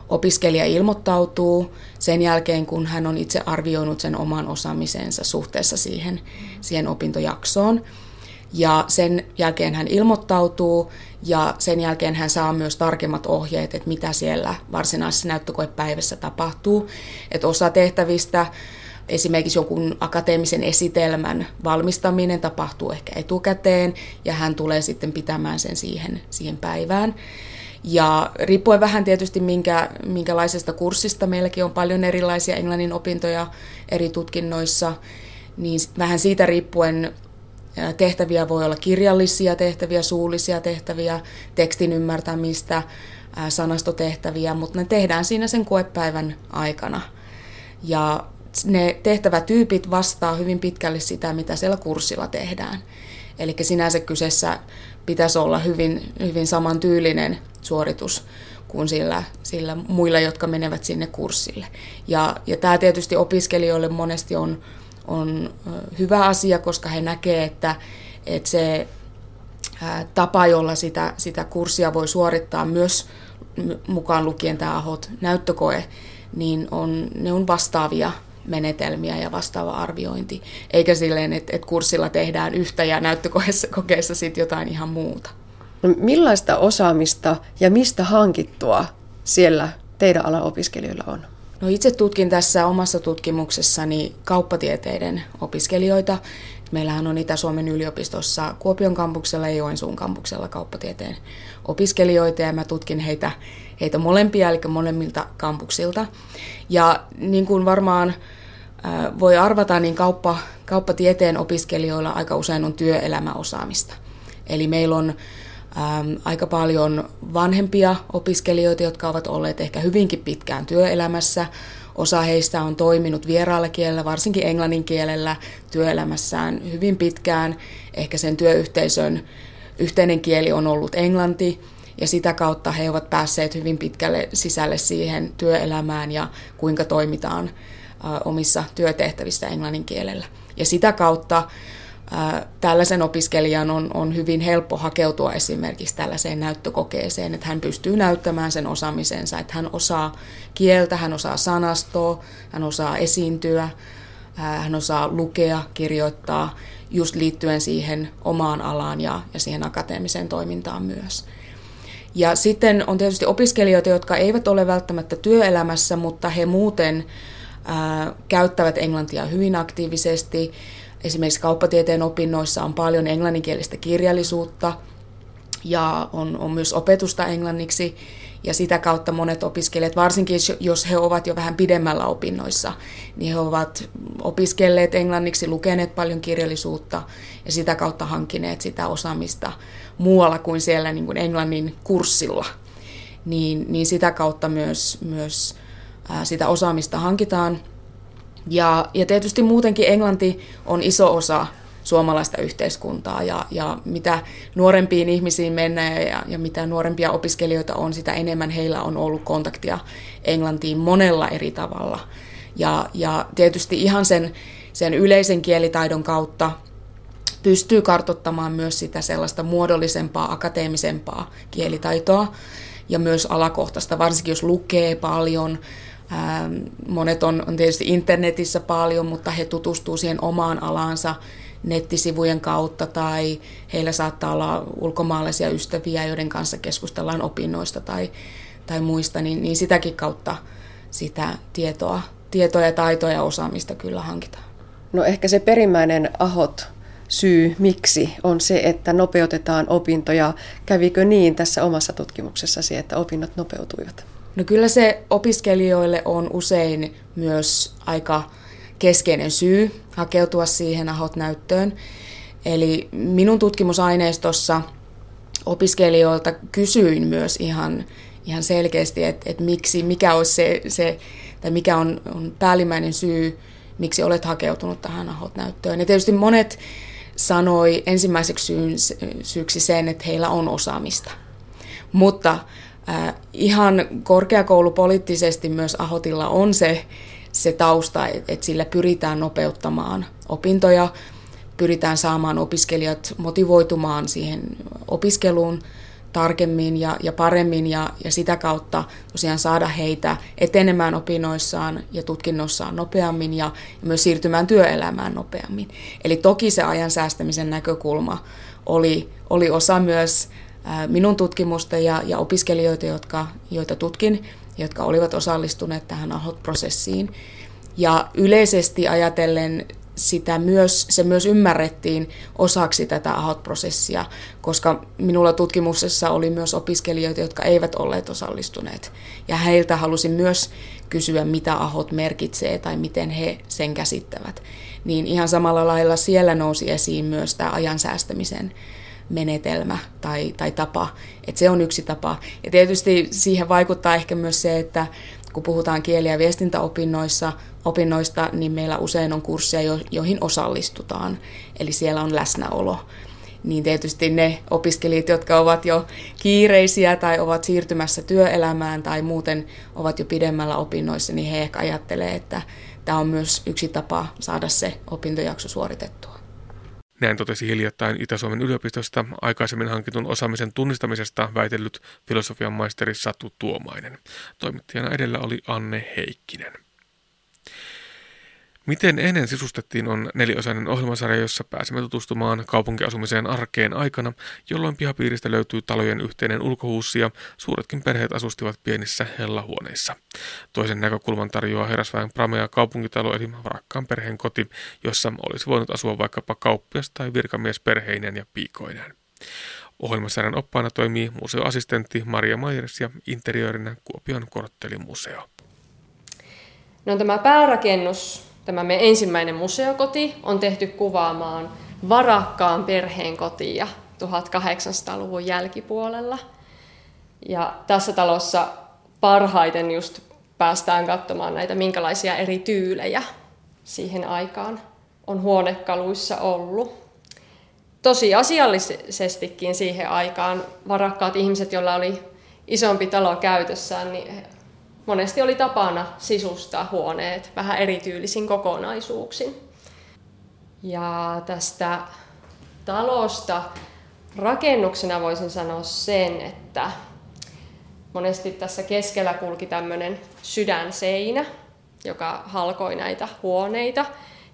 opiskelija ilmoittautuu sen jälkeen, kun hän on itse arvioinut sen oman osaamisensa suhteessa siihen, siihen opintojaksoon. Ja sen jälkeen hän ilmoittautuu ja sen jälkeen hän saa myös tarkemmat ohjeet, että mitä siellä varsinaisessa näyttökoepäivässä tapahtuu. Että osa tehtävistä Esimerkiksi jonkun akateemisen esitelmän valmistaminen tapahtuu ehkä etukäteen ja hän tulee sitten pitämään sen siihen, siihen päivään. Ja riippuen vähän tietysti minkä, minkälaisesta kurssista, meilläkin on paljon erilaisia englannin opintoja eri tutkinnoissa, niin vähän siitä riippuen tehtäviä voi olla kirjallisia tehtäviä, suullisia tehtäviä, tekstin ymmärtämistä, sanastotehtäviä, mutta ne tehdään siinä sen koepäivän aikana. Ja ne tehtävätyypit vastaa hyvin pitkälle sitä, mitä siellä kurssilla tehdään. Eli sinänsä kyseessä pitäisi olla hyvin, hyvin samantyylinen suoritus kuin sillä, sillä muilla, jotka menevät sinne kurssille. Ja, ja tämä tietysti opiskelijoille monesti on, on hyvä asia, koska he näkevät, että, että se tapa, jolla sitä, sitä kurssia voi suorittaa myös mukaan lukien tämä AHOT näyttökoe, niin on, ne on vastaavia menetelmiä ja vastaava arviointi, eikä silleen, että, että kurssilla tehdään yhtä ja näyttökokeessa sitten jotain ihan muuta. No, millaista osaamista ja mistä hankittua siellä teidän alan opiskelijoilla on? No itse tutkin tässä omassa tutkimuksessani kauppatieteiden opiskelijoita. Meillähän on Itä-Suomen yliopistossa Kuopion kampuksella ja Joensuun kampuksella kauppatieteen opiskelijoita ja mä tutkin heitä, heitä molempia, eli molemmilta kampuksilta. Ja niin kuin varmaan voi arvata, niin kauppa, kauppatieteen opiskelijoilla aika usein on työelämäosaamista. Eli meillä on äm, aika paljon vanhempia opiskelijoita, jotka ovat olleet ehkä hyvinkin pitkään työelämässä. Osa heistä on toiminut vieraalla kielellä, varsinkin englannin kielellä työelämässään hyvin pitkään. Ehkä sen työyhteisön yhteinen kieli on ollut englanti ja sitä kautta he ovat päässeet hyvin pitkälle sisälle siihen työelämään ja kuinka toimitaan omissa työtehtävissä englannin kielellä. Ja sitä kautta tällaisen opiskelijan on, on hyvin helppo hakeutua esimerkiksi tällaiseen näyttökokeeseen, että hän pystyy näyttämään sen osaamisensa, että hän osaa kieltä, hän osaa sanastoa, hän osaa esiintyä, hän osaa lukea, kirjoittaa, just liittyen siihen omaan alaan ja, ja siihen akateemiseen toimintaan myös. Ja sitten on tietysti opiskelijoita, jotka eivät ole välttämättä työelämässä, mutta he muuten ää, käyttävät englantia hyvin aktiivisesti Esimerkiksi kauppatieteen opinnoissa on paljon englanninkielistä kirjallisuutta ja on, on myös opetusta englanniksi. Ja sitä kautta monet opiskelijat, varsinkin jos he ovat jo vähän pidemmällä opinnoissa, niin he ovat opiskelleet englanniksi, lukeneet paljon kirjallisuutta ja sitä kautta hankineet sitä osaamista muualla kuin siellä niin kuin englannin kurssilla. Niin, niin sitä kautta myös, myös sitä osaamista hankitaan ja, ja tietysti muutenkin englanti on iso osa suomalaista yhteiskuntaa ja, ja mitä nuorempiin ihmisiin mennään ja, ja mitä nuorempia opiskelijoita on, sitä enemmän heillä on ollut kontaktia englantiin monella eri tavalla. Ja, ja tietysti ihan sen, sen yleisen kielitaidon kautta pystyy kartottamaan myös sitä sellaista muodollisempaa, akateemisempaa kielitaitoa ja myös alakohtaista, varsinkin jos lukee paljon, Ähm, monet on, on tietysti internetissä paljon, mutta he tutustuu siihen omaan alaansa nettisivujen kautta tai heillä saattaa olla ulkomaalaisia ystäviä, joiden kanssa keskustellaan opinnoista tai, tai muista, niin, niin sitäkin kautta sitä tietoa, tietoa ja taitoa ja osaamista kyllä hankitaan. No ehkä se perimmäinen ahot syy, miksi, on se, että nopeutetaan opintoja. Kävikö niin tässä omassa tutkimuksessasi, että opinnot nopeutuivat? No kyllä se opiskelijoille on usein myös aika keskeinen syy hakeutua siihen AHOT-näyttöön. Eli minun tutkimusaineistossa opiskelijoilta kysyin myös ihan, ihan selkeästi, että, että miksi, mikä olisi se, se tai mikä on, on päällimmäinen syy, miksi olet hakeutunut tähän AHOT-näyttöön. Ja tietysti monet sanoi ensimmäiseksi syyn, syyksi sen, että heillä on osaamista. Mutta Äh, ihan korkeakoulupoliittisesti myös Ahotilla on se, se tausta, että sillä pyritään nopeuttamaan opintoja, pyritään saamaan opiskelijat motivoitumaan siihen opiskeluun tarkemmin ja, ja paremmin ja, ja sitä kautta tosiaan saada heitä etenemään opinnoissaan ja tutkinnossaan nopeammin ja, ja myös siirtymään työelämään nopeammin. Eli toki se ajan säästämisen näkökulma oli, oli osa myös minun tutkimusta ja, ja opiskelijoita, jotka, joita tutkin, jotka olivat osallistuneet tähän AHOT-prosessiin. Ja yleisesti ajatellen sitä myös, se myös ymmärrettiin osaksi tätä AHOT-prosessia, koska minulla tutkimuksessa oli myös opiskelijoita, jotka eivät olleet osallistuneet. Ja heiltä halusin myös kysyä, mitä AHOT merkitsee tai miten he sen käsittävät. Niin ihan samalla lailla siellä nousi esiin myös tämä ajan säästämisen menetelmä tai, tai tapa. Että se on yksi tapa. Ja tietysti siihen vaikuttaa ehkä myös se, että kun puhutaan kieli- ja viestintäopinnoissa, opinnoista, niin meillä usein on kursseja, joihin osallistutaan. Eli siellä on läsnäolo. Niin tietysti ne opiskelijat, jotka ovat jo kiireisiä tai ovat siirtymässä työelämään tai muuten ovat jo pidemmällä opinnoissa, niin he ehkä ajattelee, että tämä on myös yksi tapa saada se opintojakso suoritettua. Näin totesi hiljattain Itä-Suomen yliopistosta aikaisemmin hankitun osaamisen tunnistamisesta väitellyt filosofian maisteri Satu Tuomainen. Toimittajana edellä oli Anne Heikkinen. Miten ennen sisustettiin on neliosainen ohjelmasarja, jossa pääsemme tutustumaan kaupunkiasumiseen arkeen aikana, jolloin pihapiiristä löytyy talojen yhteinen ulkohuussi ja suuretkin perheet asustivat pienissä hellahuoneissa. Toisen näkökulman tarjoaa herrasväen Pramea kaupunkitalo eli varakkaan perheen koti, jossa olisi voinut asua vaikkapa kauppias tai virkamies perheineen ja piikoineen. Ohjelmasarjan oppaana toimii museoassistentti Maria Maiers ja interiöörinä Kuopion korttelimuseo. No tämä päärakennus Tämä meidän ensimmäinen museokoti on tehty kuvaamaan varakkaan perheen kotia 1800-luvun jälkipuolella. Ja tässä talossa parhaiten just päästään katsomaan näitä, minkälaisia eri tyylejä siihen aikaan on huonekaluissa ollut. Tosiasiallisestikin siihen aikaan varakkaat ihmiset, joilla oli isompi talo käytössään, niin monesti oli tapana sisustaa huoneet vähän erityylisin kokonaisuuksin. Ja tästä talosta rakennuksena voisin sanoa sen, että monesti tässä keskellä kulki tämmöinen sydänseinä, joka halkoi näitä huoneita.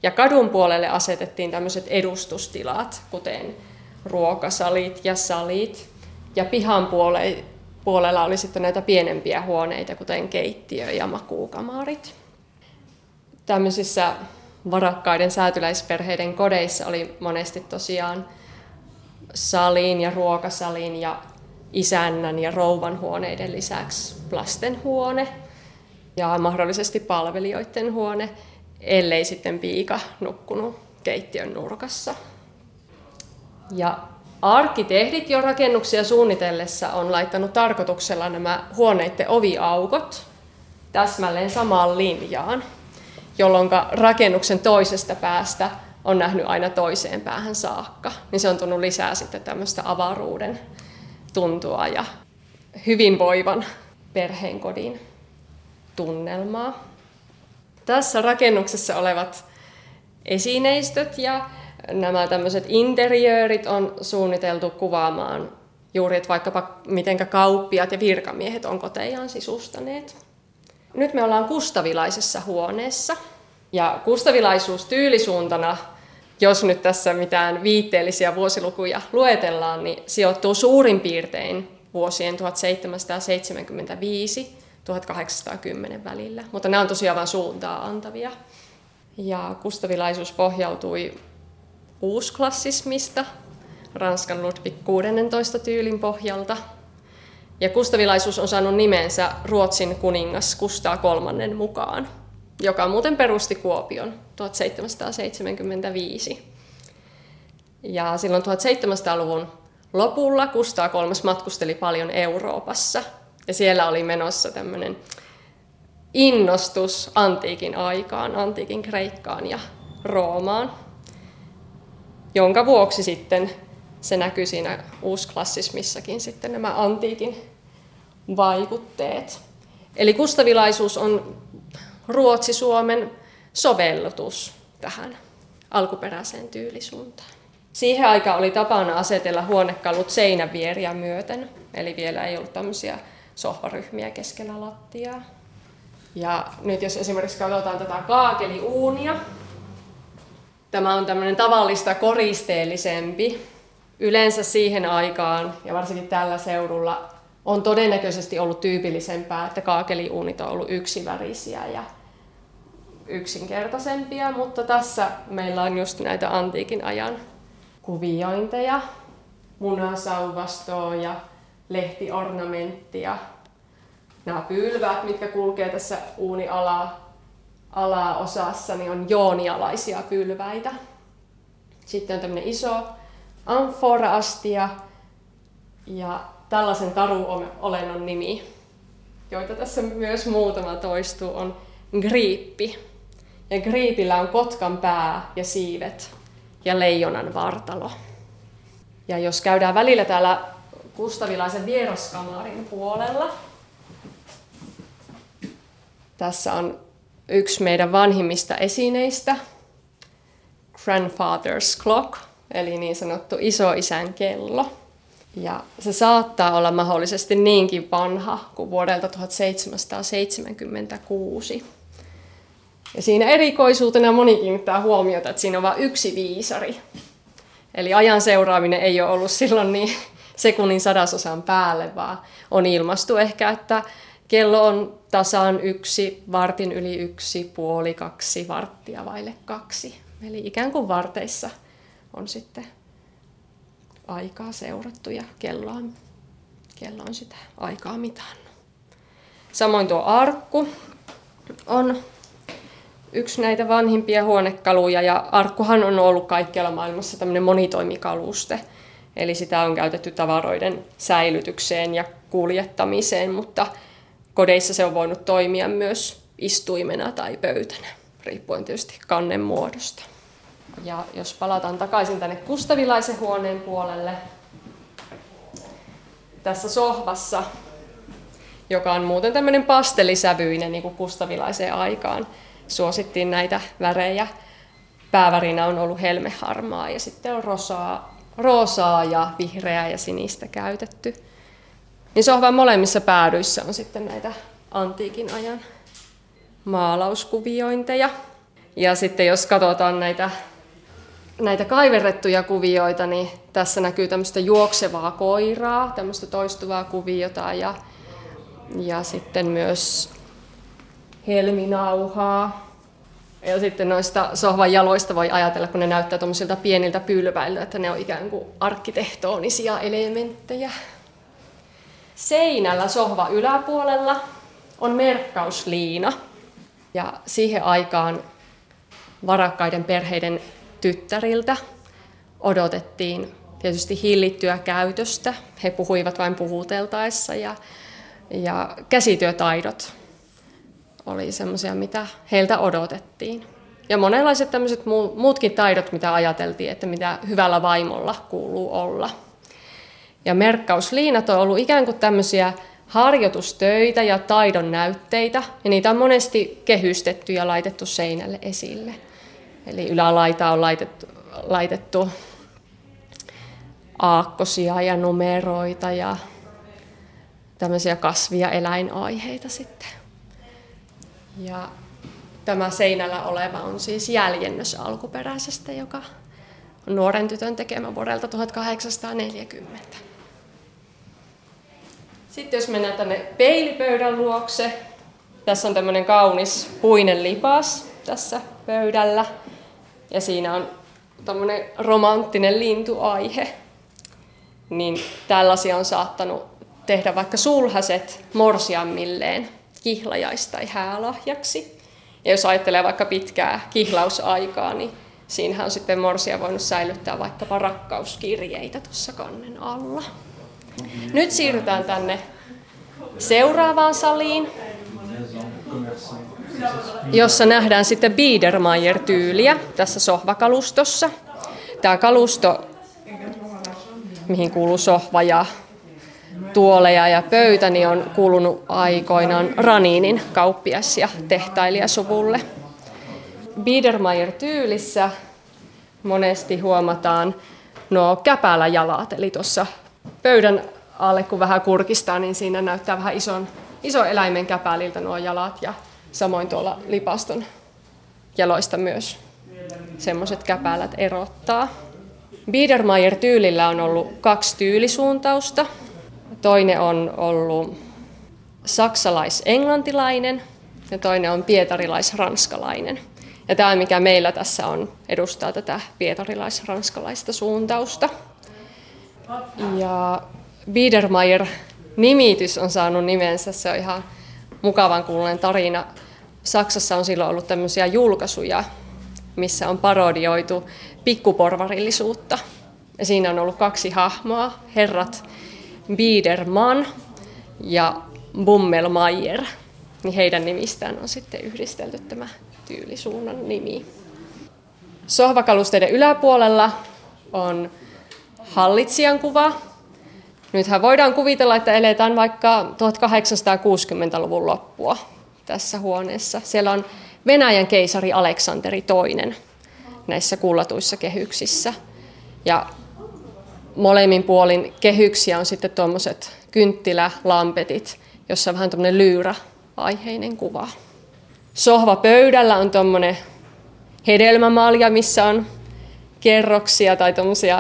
Ja kadun puolelle asetettiin tämmöiset edustustilat, kuten ruokasalit ja salit. Ja pihan puolelle puolella oli sitten näitä pienempiä huoneita, kuten keittiö ja makuukamarit. Tämmöisissä varakkaiden säätyläisperheiden kodeissa oli monesti tosiaan salin ja ruokasalin ja isännän ja rouvan huoneiden lisäksi lastenhuone ja mahdollisesti palvelijoiden huone, ellei sitten piika nukkunut keittiön nurkassa. Ja Arkkitehdit jo rakennuksia suunnitellessa on laittanut tarkoituksella nämä huoneiden oviaukot täsmälleen samaan linjaan, jolloin rakennuksen toisesta päästä on nähnyt aina toiseen päähän saakka. Niin se on tullut lisää sitten tämmöistä avaruuden tuntua ja hyvinvoivan perheenkodin tunnelmaa. Tässä rakennuksessa olevat esineistöt ja nämä tämmöiset interiöörit on suunniteltu kuvaamaan juuri, että vaikkapa mitenkä kauppiat ja virkamiehet on kotejaan sisustaneet. Nyt me ollaan kustavilaisessa huoneessa. Ja kustavilaisuus tyylisuuntana, jos nyt tässä mitään viitteellisiä vuosilukuja luetellaan, niin sijoittuu suurin piirtein vuosien 1775 1810 välillä. Mutta nämä on tosiaan vain suuntaa antavia. Ja kustavilaisuus pohjautui uusklassismista, Ranskan Ludwig 16 tyylin pohjalta. Ja kustavilaisuus on saanut nimensä Ruotsin kuningas Kustaa kolmannen mukaan, joka muuten perusti Kuopion 1775. Ja silloin 1700-luvun lopulla Kustaa kolmas matkusteli paljon Euroopassa. Ja siellä oli menossa tämmöinen innostus antiikin aikaan, antiikin Kreikkaan ja Roomaan jonka vuoksi sitten se näkyy siinä uusklassismissakin sitten nämä antiikin vaikutteet. Eli kustavilaisuus on Ruotsi-Suomen sovellutus tähän alkuperäiseen tyylisuuntaan. Siihen aikaan oli tapana asetella huonekalut seinävieriä myöten, eli vielä ei ollut tämmöisiä sohvaryhmiä keskellä lattiaa. Ja nyt jos esimerkiksi katsotaan tätä kaakeliuunia, Tämä on tämmöinen tavallista koristeellisempi. Yleensä siihen aikaan ja varsinkin tällä seudulla on todennäköisesti ollut tyypillisempää, että kaakeliuunit on ollut yksivärisiä ja yksinkertaisempia, mutta tässä meillä on just näitä antiikin ajan kuviointeja, munasauvastoa ja lehtiornamenttia. Nämä pylvät, mitkä kulkee tässä uunialaa alaosassa niin on joonialaisia pylväitä. Sitten on tämmöinen iso amfora-astia ja tällaisen taruolennon nimi, joita tässä myös muutama toistuu, on griippi. Ja griipillä on kotkan pää ja siivet ja leijonan vartalo. Ja jos käydään välillä täällä Kustavilaisen vieraskamarin puolella, tässä on yksi meidän vanhimmista esineistä, Grandfather's Clock, eli niin sanottu isoisän kello. Ja se saattaa olla mahdollisesti niinkin vanha kuin vuodelta 1776. Ja siinä erikoisuutena moni kiinnittää huomiota, että siinä on vain yksi viisari. Eli ajan seuraaminen ei ole ollut silloin niin sekunnin sadasosan päälle, vaan on ilmastu ehkä, että kello on tasan yksi, vartin yli yksi, puoli kaksi, varttia vaille kaksi. Eli ikään kuin varteissa on sitten aikaa seurattu ja kello on, kello on sitä aikaa mitannut. Samoin tuo arkku on yksi näitä vanhimpia huonekaluja ja arkkuhan on ollut kaikkialla maailmassa tämmöinen monitoimikaluste. Eli sitä on käytetty tavaroiden säilytykseen ja kuljettamiseen, mutta kodeissa se on voinut toimia myös istuimena tai pöytänä, riippuen tietysti kannen muodosta. Ja jos palataan takaisin tänne Kustavilaisen huoneen puolelle, tässä sohvassa, joka on muuten tämmöinen pastelisävyinen niin kuin Kustavilaiseen aikaan, suosittiin näitä värejä. Päävärinä on ollut helmeharmaa ja sitten on rosaa, roosaa ja vihreää ja sinistä käytetty. Niin sohvan molemmissa päädyissä on sitten näitä antiikin ajan maalauskuviointeja. Ja sitten jos katsotaan näitä, näitä kaiverrettuja kuvioita, niin tässä näkyy tämmöistä juoksevaa koiraa, tämmöistä toistuvaa kuviota ja, ja sitten myös helminauhaa. Ja sitten noista sohvan jaloista voi ajatella, kun ne näyttää tuommoisilta pieniltä pylväiltä, että ne on ikään kuin arkkitehtonisia elementtejä. Seinällä sohva yläpuolella on merkkausliina. Ja siihen aikaan varakkaiden perheiden tyttäriltä odotettiin tietysti hillittyä käytöstä. He puhuivat vain puhuteltaessa ja, ja käsityötaidot oli semmoisia, mitä heiltä odotettiin. Ja monenlaiset tämmöiset muutkin taidot, mitä ajateltiin, että mitä hyvällä vaimolla kuuluu olla. Ja merkkausliinat on ollut ikään kuin tämmöisiä harjoitustöitä ja taidon näytteitä, ja niitä on monesti kehystetty ja laitettu seinälle esille. Eli ylälaita on laitettu, laitettu aakkosia ja numeroita ja tämmöisiä kasvia eläinaiheita sitten. Ja tämä seinällä oleva on siis jäljennös alkuperäisestä, joka on nuoren tytön tekemä vuodelta 1840. Sitten jos mennään tänne peilipöydän luokse, tässä on tämmöinen kaunis puinen lipas tässä pöydällä. Ja siinä on tämmöinen romanttinen lintuaihe. Niin tällaisia on saattanut tehdä vaikka sulhaset morsiammilleen kihlajais- tai häälahjaksi. Ja jos ajattelee vaikka pitkää kihlausaikaa, niin siinähän on sitten morsia voinut säilyttää vaikkapa rakkauskirjeitä tuossa kannen alla. Nyt siirrytään tänne seuraavaan saliin, jossa nähdään sitten Biedermeier-tyyliä tässä sohvakalustossa. Tämä kalusto, mihin kuuluu sohva ja tuoleja ja pöytä, niin on kuulunut aikoinaan Raninin kauppias- ja tehtailijasuvulle. Biedermeier-tyylissä monesti huomataan nuo käpäläjalat, eli tuossa pöydän alle kun vähän kurkistaa, niin siinä näyttää vähän ison, iso eläimen käpäliltä nuo jalat ja samoin tuolla lipaston jaloista myös semmoiset käpälät erottaa. Biedermeier-tyylillä on ollut kaksi tyylisuuntausta. Toinen on ollut saksalais-englantilainen ja toinen on pietarilais-ranskalainen. Ja tämä, mikä meillä tässä on, edustaa tätä pietarilais-ranskalaista suuntausta. Ja Biedermeier-nimitys on saanut nimensä, se on ihan mukavan kuulonen tarina. Saksassa on silloin ollut tämmöisiä julkaisuja, missä on parodioitu pikkuporvarillisuutta. Ja siinä on ollut kaksi hahmoa, herrat Biederman ja Bummelmeier. Niin heidän nimistään on sitten yhdistelty tämä tyylisuunnan nimi. Sohvakalusteiden yläpuolella on hallitsijan kuva. Nythän voidaan kuvitella, että eletään vaikka 1860-luvun loppua tässä huoneessa. Siellä on Venäjän keisari Aleksanteri II näissä kullatuissa kehyksissä. Ja molemmin puolin kehyksiä on sitten tuommoiset kynttilälampetit, jossa on vähän tuommoinen lyyrä-aiheinen kuva. Sohva pöydällä on tuommoinen hedelmämalja, missä on kerroksia tai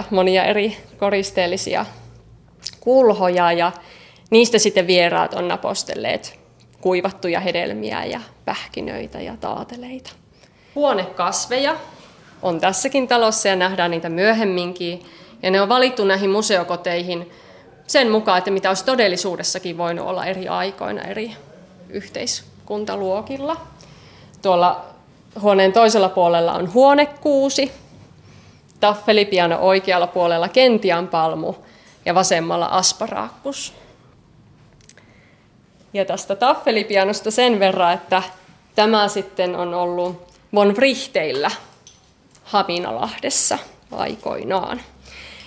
monia eri koristeellisia kulhoja ja niistä sitten vieraat on napostelleet kuivattuja hedelmiä ja pähkinöitä ja taateleita. Huonekasveja on tässäkin talossa ja nähdään niitä myöhemminkin. Ja ne on valittu näihin museokoteihin sen mukaan, että mitä olisi todellisuudessakin voinut olla eri aikoina eri yhteiskuntaluokilla. Tuolla huoneen toisella puolella on huonekuusi, taffelipiano oikealla puolella kentian palmu ja vasemmalla asparaakkus. Ja tästä taffelipianosta sen verran, että tämä sitten on ollut von Wrichteillä Haminalahdessa aikoinaan.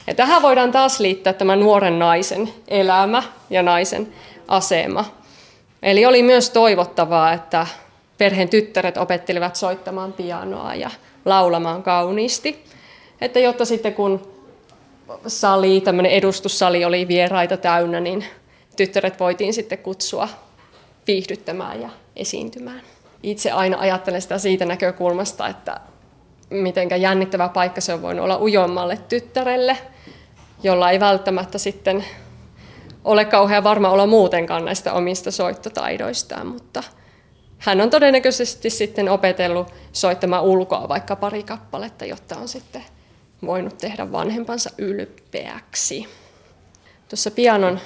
Ja tähän voidaan taas liittää tämä nuoren naisen elämä ja naisen asema. Eli oli myös toivottavaa, että perheen tyttäret opettelivat soittamaan pianoa ja laulamaan kauniisti. Että jotta sitten kun sali, tämmöinen edustussali oli vieraita täynnä, niin tyttäret voitiin sitten kutsua viihdyttämään ja esiintymään. Itse aina ajattelen sitä siitä näkökulmasta, että mitenkä jännittävä paikka se on voinut olla ujommalle tyttärelle, jolla ei välttämättä sitten ole kauhean varma olla muutenkaan näistä omista soittotaidoistaan, mutta hän on todennäköisesti sitten opetellut soittamaan ulkoa vaikka pari kappaletta, jotta on sitten voinut tehdä vanhempansa ylpeäksi. Tuossa pianon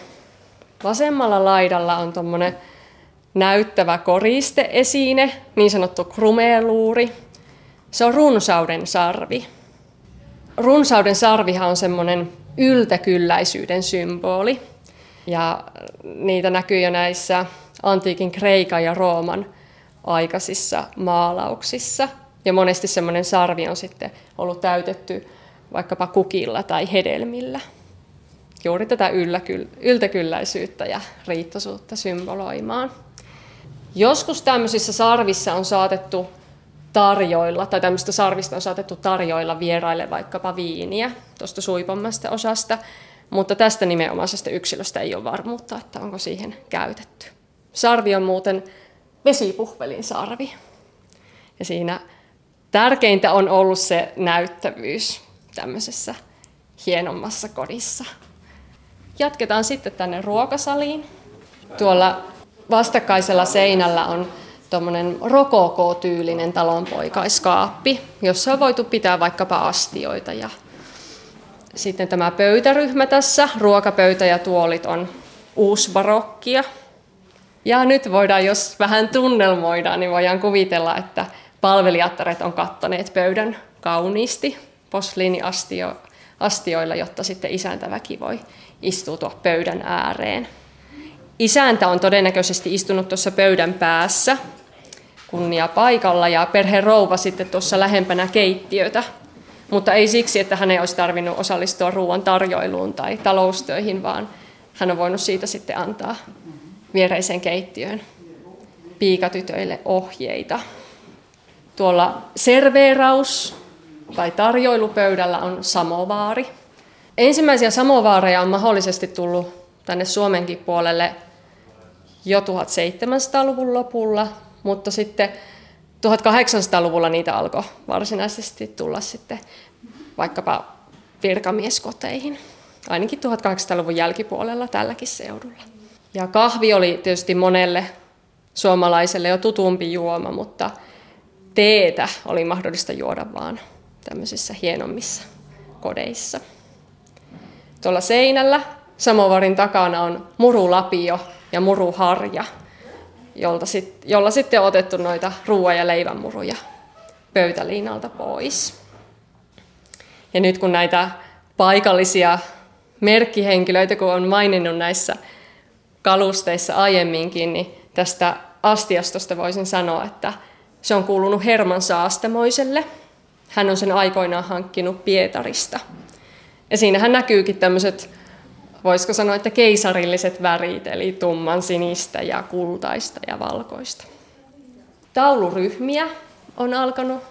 vasemmalla laidalla on tuommoinen näyttävä koristeesine, niin sanottu krumeluuri. Se on runsauden sarvi. Runsauden sarvihan on semmoinen yltäkylläisyyden symboli. Ja niitä näkyy jo näissä antiikin Kreikan ja Rooman aikaisissa maalauksissa. Ja monesti semmoinen sarvi on sitten ollut täytetty vaikkapa kukilla tai hedelmillä. Juuri tätä yltäkylläisyyttä ja riittoisuutta symboloimaan. Joskus tämmöisissä sarvissa on saatettu tarjoilla, tai tämmöistä sarvista on saatettu tarjoilla vieraille vaikkapa viiniä tuosta suipammasta osasta, mutta tästä nimenomaisesta yksilöstä ei ole varmuutta, että onko siihen käytetty. Sarvi on muuten vesipuhvelin sarvi. Ja siinä tärkeintä on ollut se näyttävyys tämmöisessä hienommassa kodissa. Jatketaan sitten tänne ruokasaliin. Tuolla vastakkaisella seinällä on tuommoinen rokoko-tyylinen talonpoikaiskaappi, jossa on voitu pitää vaikkapa astioita. Ja sitten tämä pöytäryhmä tässä, ruokapöytä ja tuolit on uusbarokkia. Ja nyt voidaan, jos vähän tunnelmoidaan, niin voidaan kuvitella, että palvelijattaret on kattaneet pöydän kauniisti posliiniastioilla, jotta sitten isäntäväki voi istua pöydän ääreen. Isäntä on todennäköisesti istunut tuossa pöydän päässä kunnia paikalla ja perhe rouva sitten tuossa lähempänä keittiötä, mutta ei siksi, että hän ei olisi tarvinnut osallistua ruoan tarjoiluun tai taloustöihin, vaan hän on voinut siitä sitten antaa viereiseen keittiöön piikatytöille ohjeita. Tuolla serveeraus tai tarjoilupöydällä on samovaari. Ensimmäisiä samovaareja on mahdollisesti tullut tänne Suomenkin puolelle jo 1700-luvun lopulla, mutta sitten 1800-luvulla niitä alkoi varsinaisesti tulla sitten vaikkapa virkamieskoteihin, ainakin 1800-luvun jälkipuolella tälläkin seudulla. Ja kahvi oli tietysti monelle suomalaiselle jo tutumpi juoma, mutta teetä oli mahdollista juoda vaan tämmöisissä hienommissa kodeissa. Tuolla seinällä samovarin takana on murulapio ja muruharja, jolta sit, jolla sitten on otettu noita ruoan ja leivänmuruja pöytäliinalta pois. Ja nyt kun näitä paikallisia merkkihenkilöitä, kun on maininnut näissä kalusteissa aiemminkin, niin tästä astiastosta voisin sanoa, että se on kuulunut Herman Saastamoiselle. Hän on sen aikoinaan hankkinut Pietarista. Ja siinähän näkyykin tämmöiset voisiko sanoa, että keisarilliset värit, eli tumman sinistä ja kultaista ja valkoista. Tauluryhmiä on alkanut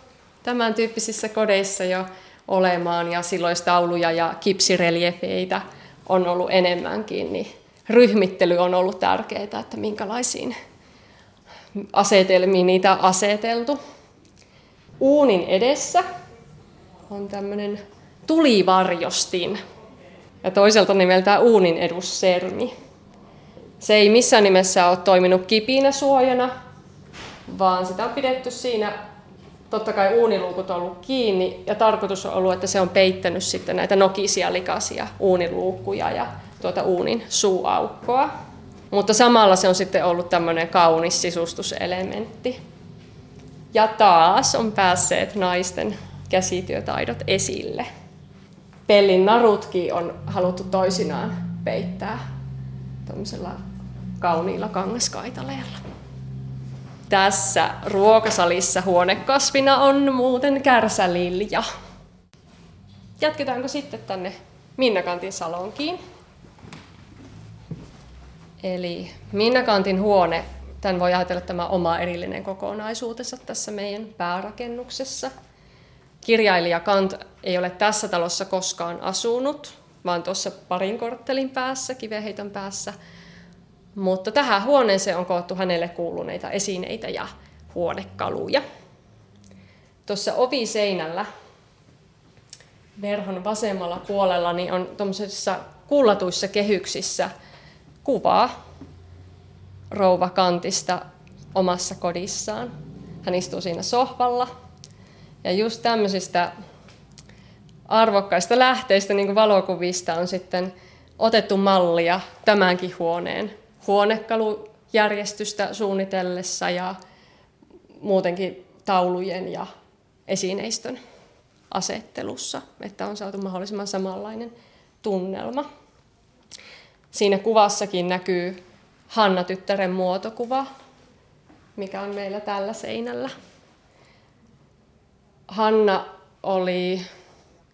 tämän tyyppisissä kodeissa jo olemaan ja silloin tauluja ja kipsireliefeitä on ollut enemmänkin, niin ryhmittely on ollut tärkeää, että minkälaisiin asetelmiin niitä on aseteltu. Uunin edessä on tämmöinen tulivarjostin ja toiselta nimeltään uunin edussermi. Se ei missään nimessä ole toiminut kipinä suojana, vaan sitä on pidetty siinä, totta kai uuniluukut on ollut kiinni ja tarkoitus on ollut, että se on peittänyt sitten näitä nokisia likaisia uuniluukkuja ja tuota uunin suuaukkoa. Mutta samalla se on sitten ollut tämmöinen kaunis sisustuselementti. Ja taas on päässeet naisten käsityötaidot esille. Pellin narutkin on haluttu toisinaan peittää tuollaisella kauniilla kangaskaitaleella. Tässä ruokasalissa huonekasvina on muuten kärsälilja. Jatketaanko sitten tänne Minnakantin salonkiin? Eli Minnakantin huone, tämän voi ajatella tämä oma erillinen kokonaisuutensa tässä meidän päärakennuksessa. Kirjailija Kant ei ole tässä talossa koskaan asunut, vaan tuossa parin korttelin päässä, kiveheiton päässä. Mutta tähän huoneeseen on koottu hänelle kuuluneita esineitä ja huonekaluja. Tuossa oviseinällä verhon vasemmalla puolella niin on tuommoisissa kullatuissa kehyksissä kuva rouva Kantista omassa kodissaan. Hän istuu siinä sohvalla ja just tämmöisistä arvokkaista lähteistä, niin kuin valokuvista, on sitten otettu mallia tämänkin huoneen huonekalujärjestystä suunnitellessa ja muutenkin taulujen ja esineistön asettelussa, että on saatu mahdollisimman samanlainen tunnelma. Siinä kuvassakin näkyy Hanna-tyttären muotokuva, mikä on meillä tällä seinällä. Hanna oli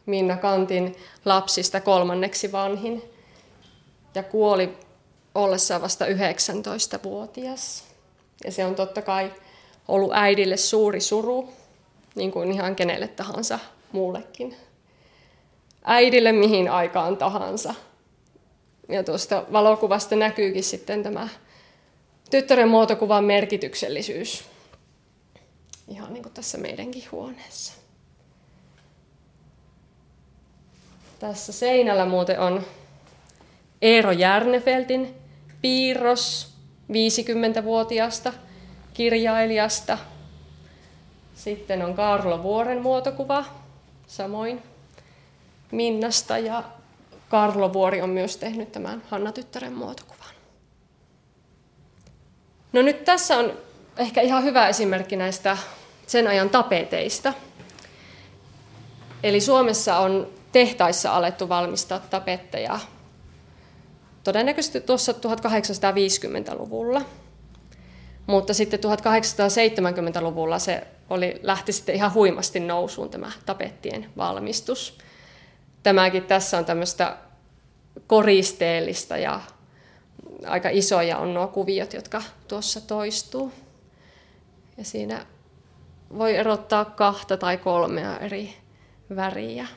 Minna Kantin lapsista kolmanneksi vanhin ja kuoli ollessaan vasta 19-vuotias. Ja se on totta kai ollut äidille suuri suru, niin kuin ihan kenelle tahansa muullekin. Äidille mihin aikaan tahansa. Ja tuosta valokuvasta näkyykin sitten tämä tyttären muotokuvan merkityksellisyys. Ihan niin kuin tässä meidänkin huoneessa. Tässä seinällä muuten on Eero Järnefeltin piirros 50-vuotiaasta kirjailijasta. Sitten on Karlo Vuoren muotokuva, samoin Minnasta ja Karlo Vuori on myös tehnyt tämän Hanna-tyttären muotokuvan. No nyt tässä on ehkä ihan hyvä esimerkki näistä sen ajan tapeteista. Eli Suomessa on tehtaissa alettu valmistaa tapetteja todennäköisesti tuossa 1850-luvulla. Mutta sitten 1870-luvulla se oli, lähti sitten ihan huimasti nousuun tämä tapettien valmistus. Tämäkin tässä on tämmöistä koristeellista ja aika isoja on nuo kuviot, jotka tuossa toistuu. Ja siinä voi erottaa kahta tai kolmea eri väriä.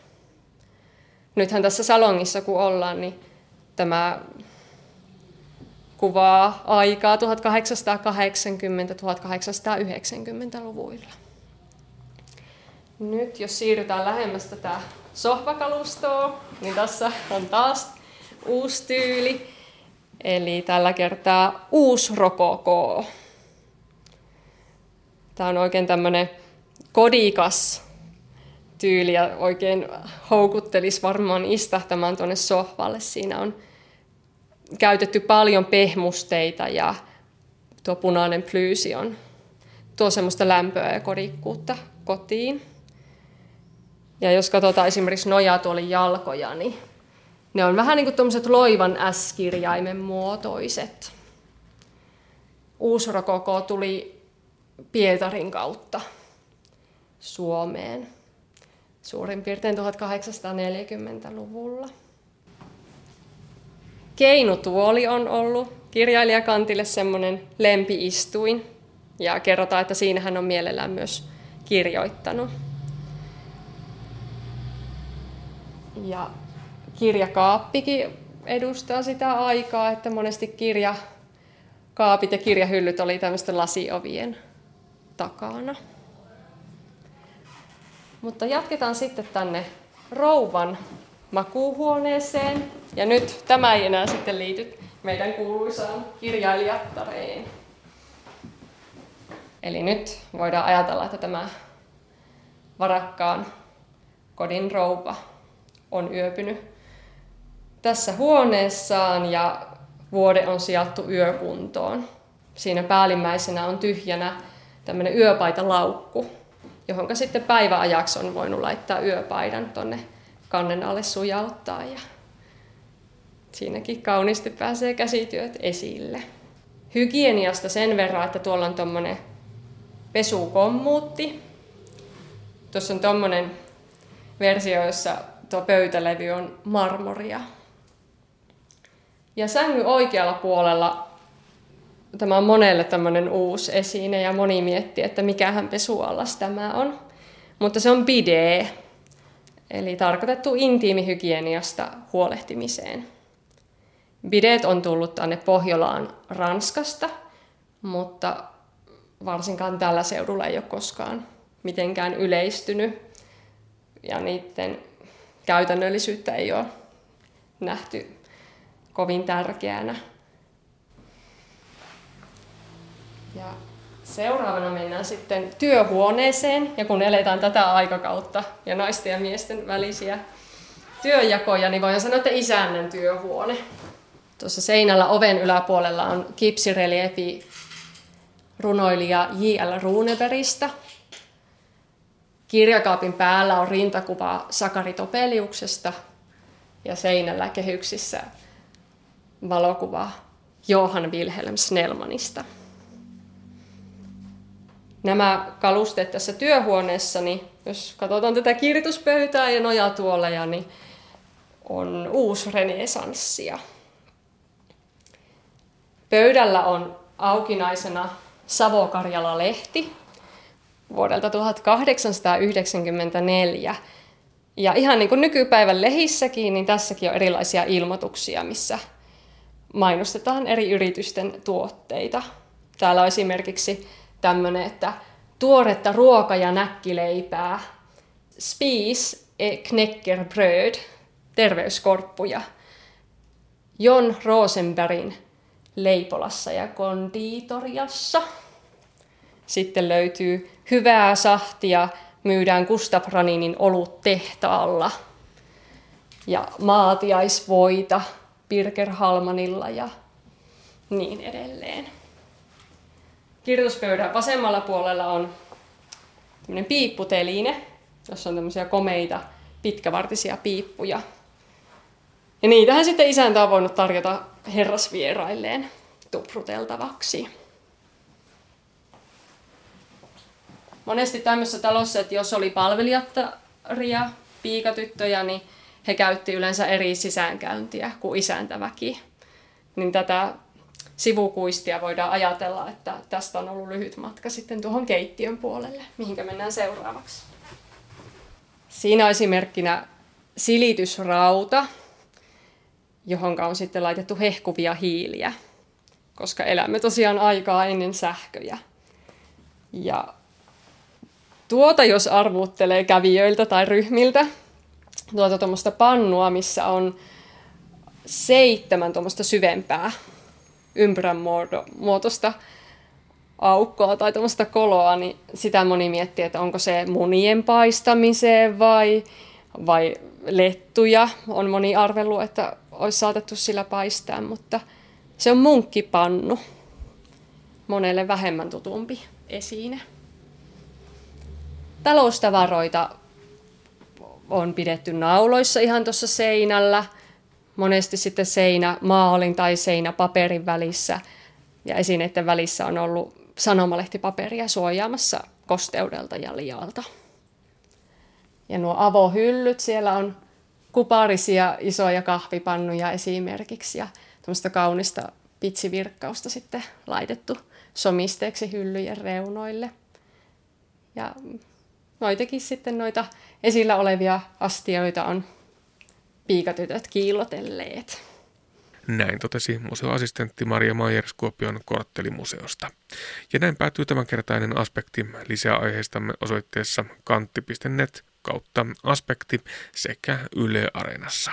Nythän tässä salongissa kun ollaan, niin tämä kuvaa aikaa 1880-1890-luvuilla. Nyt jos siirrytään lähemmäs tätä sohvakalustoa, niin on taas uusi tyyli. Eli tällä kertaa uusi rokoko. Tämä on oikein tämmöinen kodikas tyyli ja oikein houkuttelisi varmaan istahtamaan tuonne sohvalle. Siinä on käytetty paljon pehmusteita ja tuo punainen plyysi on tuo semmoista lämpöä ja kodikkuutta kotiin. Ja jos katsotaan esimerkiksi nojatuolin jalkoja, niin ne on vähän niin kuin tuommoiset loivan S-kirjaimen muotoiset. Uusrokoko tuli Pietarin kautta Suomeen suurin piirtein 1840-luvulla. Keinutuoli on ollut kirjailijakantille semmoinen lempiistuin ja kerrotaan, että siinä hän on mielellään myös kirjoittanut. Ja kirjakaappikin edustaa sitä aikaa, että monesti kirjakaapit ja kirjahyllyt oli tämmöisten lasiovien takana. Mutta jatketaan sitten tänne rouvan makuuhuoneeseen. Ja nyt tämä ei enää sitten liity meidän kuuluisaan kirjailijattareen. Eli nyt voidaan ajatella, että tämä varakkaan kodin rouva on yöpynyt tässä huoneessaan ja vuode on sijattu yökuntoon. Siinä päällimmäisenä on tyhjänä tämmöinen yöpaitalaukku, johon sitten päiväajaksi on voinut laittaa yöpaidan tonne kannen alle sujauttaa ja siinäkin kauniisti pääsee käsityöt esille. Hygieniasta sen verran, että tuolla on tuommoinen pesukommuutti. Tuossa on tuommoinen versio, jossa tuo pöytälevy on marmoria. Ja sängy oikealla puolella tämä on monelle tämmöinen uusi esine ja moni miettii, että mikähän pesuallas tämä on. Mutta se on bidee, eli tarkoitettu intiimihygieniasta huolehtimiseen. Bidet on tullut tänne Pohjolaan Ranskasta, mutta varsinkaan tällä seudulla ei ole koskaan mitenkään yleistynyt ja niiden käytännöllisyyttä ei ole nähty kovin tärkeänä. Ja seuraavana mennään sitten työhuoneeseen, ja kun eletään tätä aikakautta ja naisten ja miesten välisiä työjakoja, niin voidaan sanoa, että isännän työhuone. Tuossa seinällä oven yläpuolella on kipsireliefi runoilija J.L. Runebergistä. Kirjakaapin päällä on rintakuva Sakari Topeliuksesta ja seinällä kehyksissä valokuva Johan Wilhelm Snellmanista. Nämä kalusteet tässä työhuoneessa, niin jos katsotaan tätä kirjoituspöytää ja nojatuoleja, niin on uusi renesanssia. Pöydällä on aukinaisena Savo-Karjala-lehti vuodelta 1894. Ja ihan niin kuin nykypäivän lehissäkin, niin tässäkin on erilaisia ilmoituksia, missä mainostetaan eri yritysten tuotteita. Täällä on esimerkiksi tämmöinen, että tuoretta ruoka- ja näkkileipää, spis e knäckerbröd, terveyskorppuja, Jon Rosenbergin Leipolassa ja konditoriassa. Sitten löytyy hyvää sahtia, myydään Gustav Raninin olut tehtaalla. Ja maatiaisvoita Birger Halmanilla ja niin edelleen. Kirjoituspöydän vasemmalla puolella on tämmöinen piipputeline, jossa on tämmöisiä komeita pitkävartisia piippuja. Ja niitähän sitten isäntä on voinut tarjota herrasvierailleen tupruteltavaksi. Monesti tämmöisessä talossa, että jos oli palvelijattaria, piikatyttöjä, niin he käytti yleensä eri sisäänkäyntiä kuin isäntäväki. Niin tätä sivukuistia voidaan ajatella, että tästä on ollut lyhyt matka sitten tuohon keittiön puolelle, mihinkä mennään seuraavaksi. Siinä esimerkkinä silitysrauta, johon on sitten laitettu hehkuvia hiiliä, koska elämme tosiaan aikaa ennen sähköjä. Ja tuota jos arvuttelee kävijöiltä tai ryhmiltä, tuota tuommoista pannua, missä on seitsemän tuommoista syvempää ympyrän muotoista aukkoa tai tuommoista koloa, niin sitä moni miettii, että onko se munien paistamiseen vai, vai lettuja. On moni arvelu, että olisi saatettu sillä paistaa, mutta se on munkkipannu. Monelle vähemmän tutumpi esine. Taloustavaroita on pidetty nauloissa ihan tuossa seinällä. Monesti sitten seinä maalin tai seinä paperin välissä. Ja esineiden välissä on ollut sanomalehtipaperia suojaamassa kosteudelta ja lialta. Ja nuo avohyllyt, siellä on kuparisia isoja kahvipannuja esimerkiksi ja tämmöistä kaunista pitsivirkkausta sitten laitettu somisteeksi hyllyjen reunoille. Ja noitakin sitten noita esillä olevia astioita on piikatytöt kiillotelleet. Näin totesi museoassistentti Maria Maier Kuopion korttelimuseosta. Ja näin päättyy tämänkertainen aspekti lisää aiheistamme osoitteessa kantti.net kautta aspekti sekä Yle Areenassa.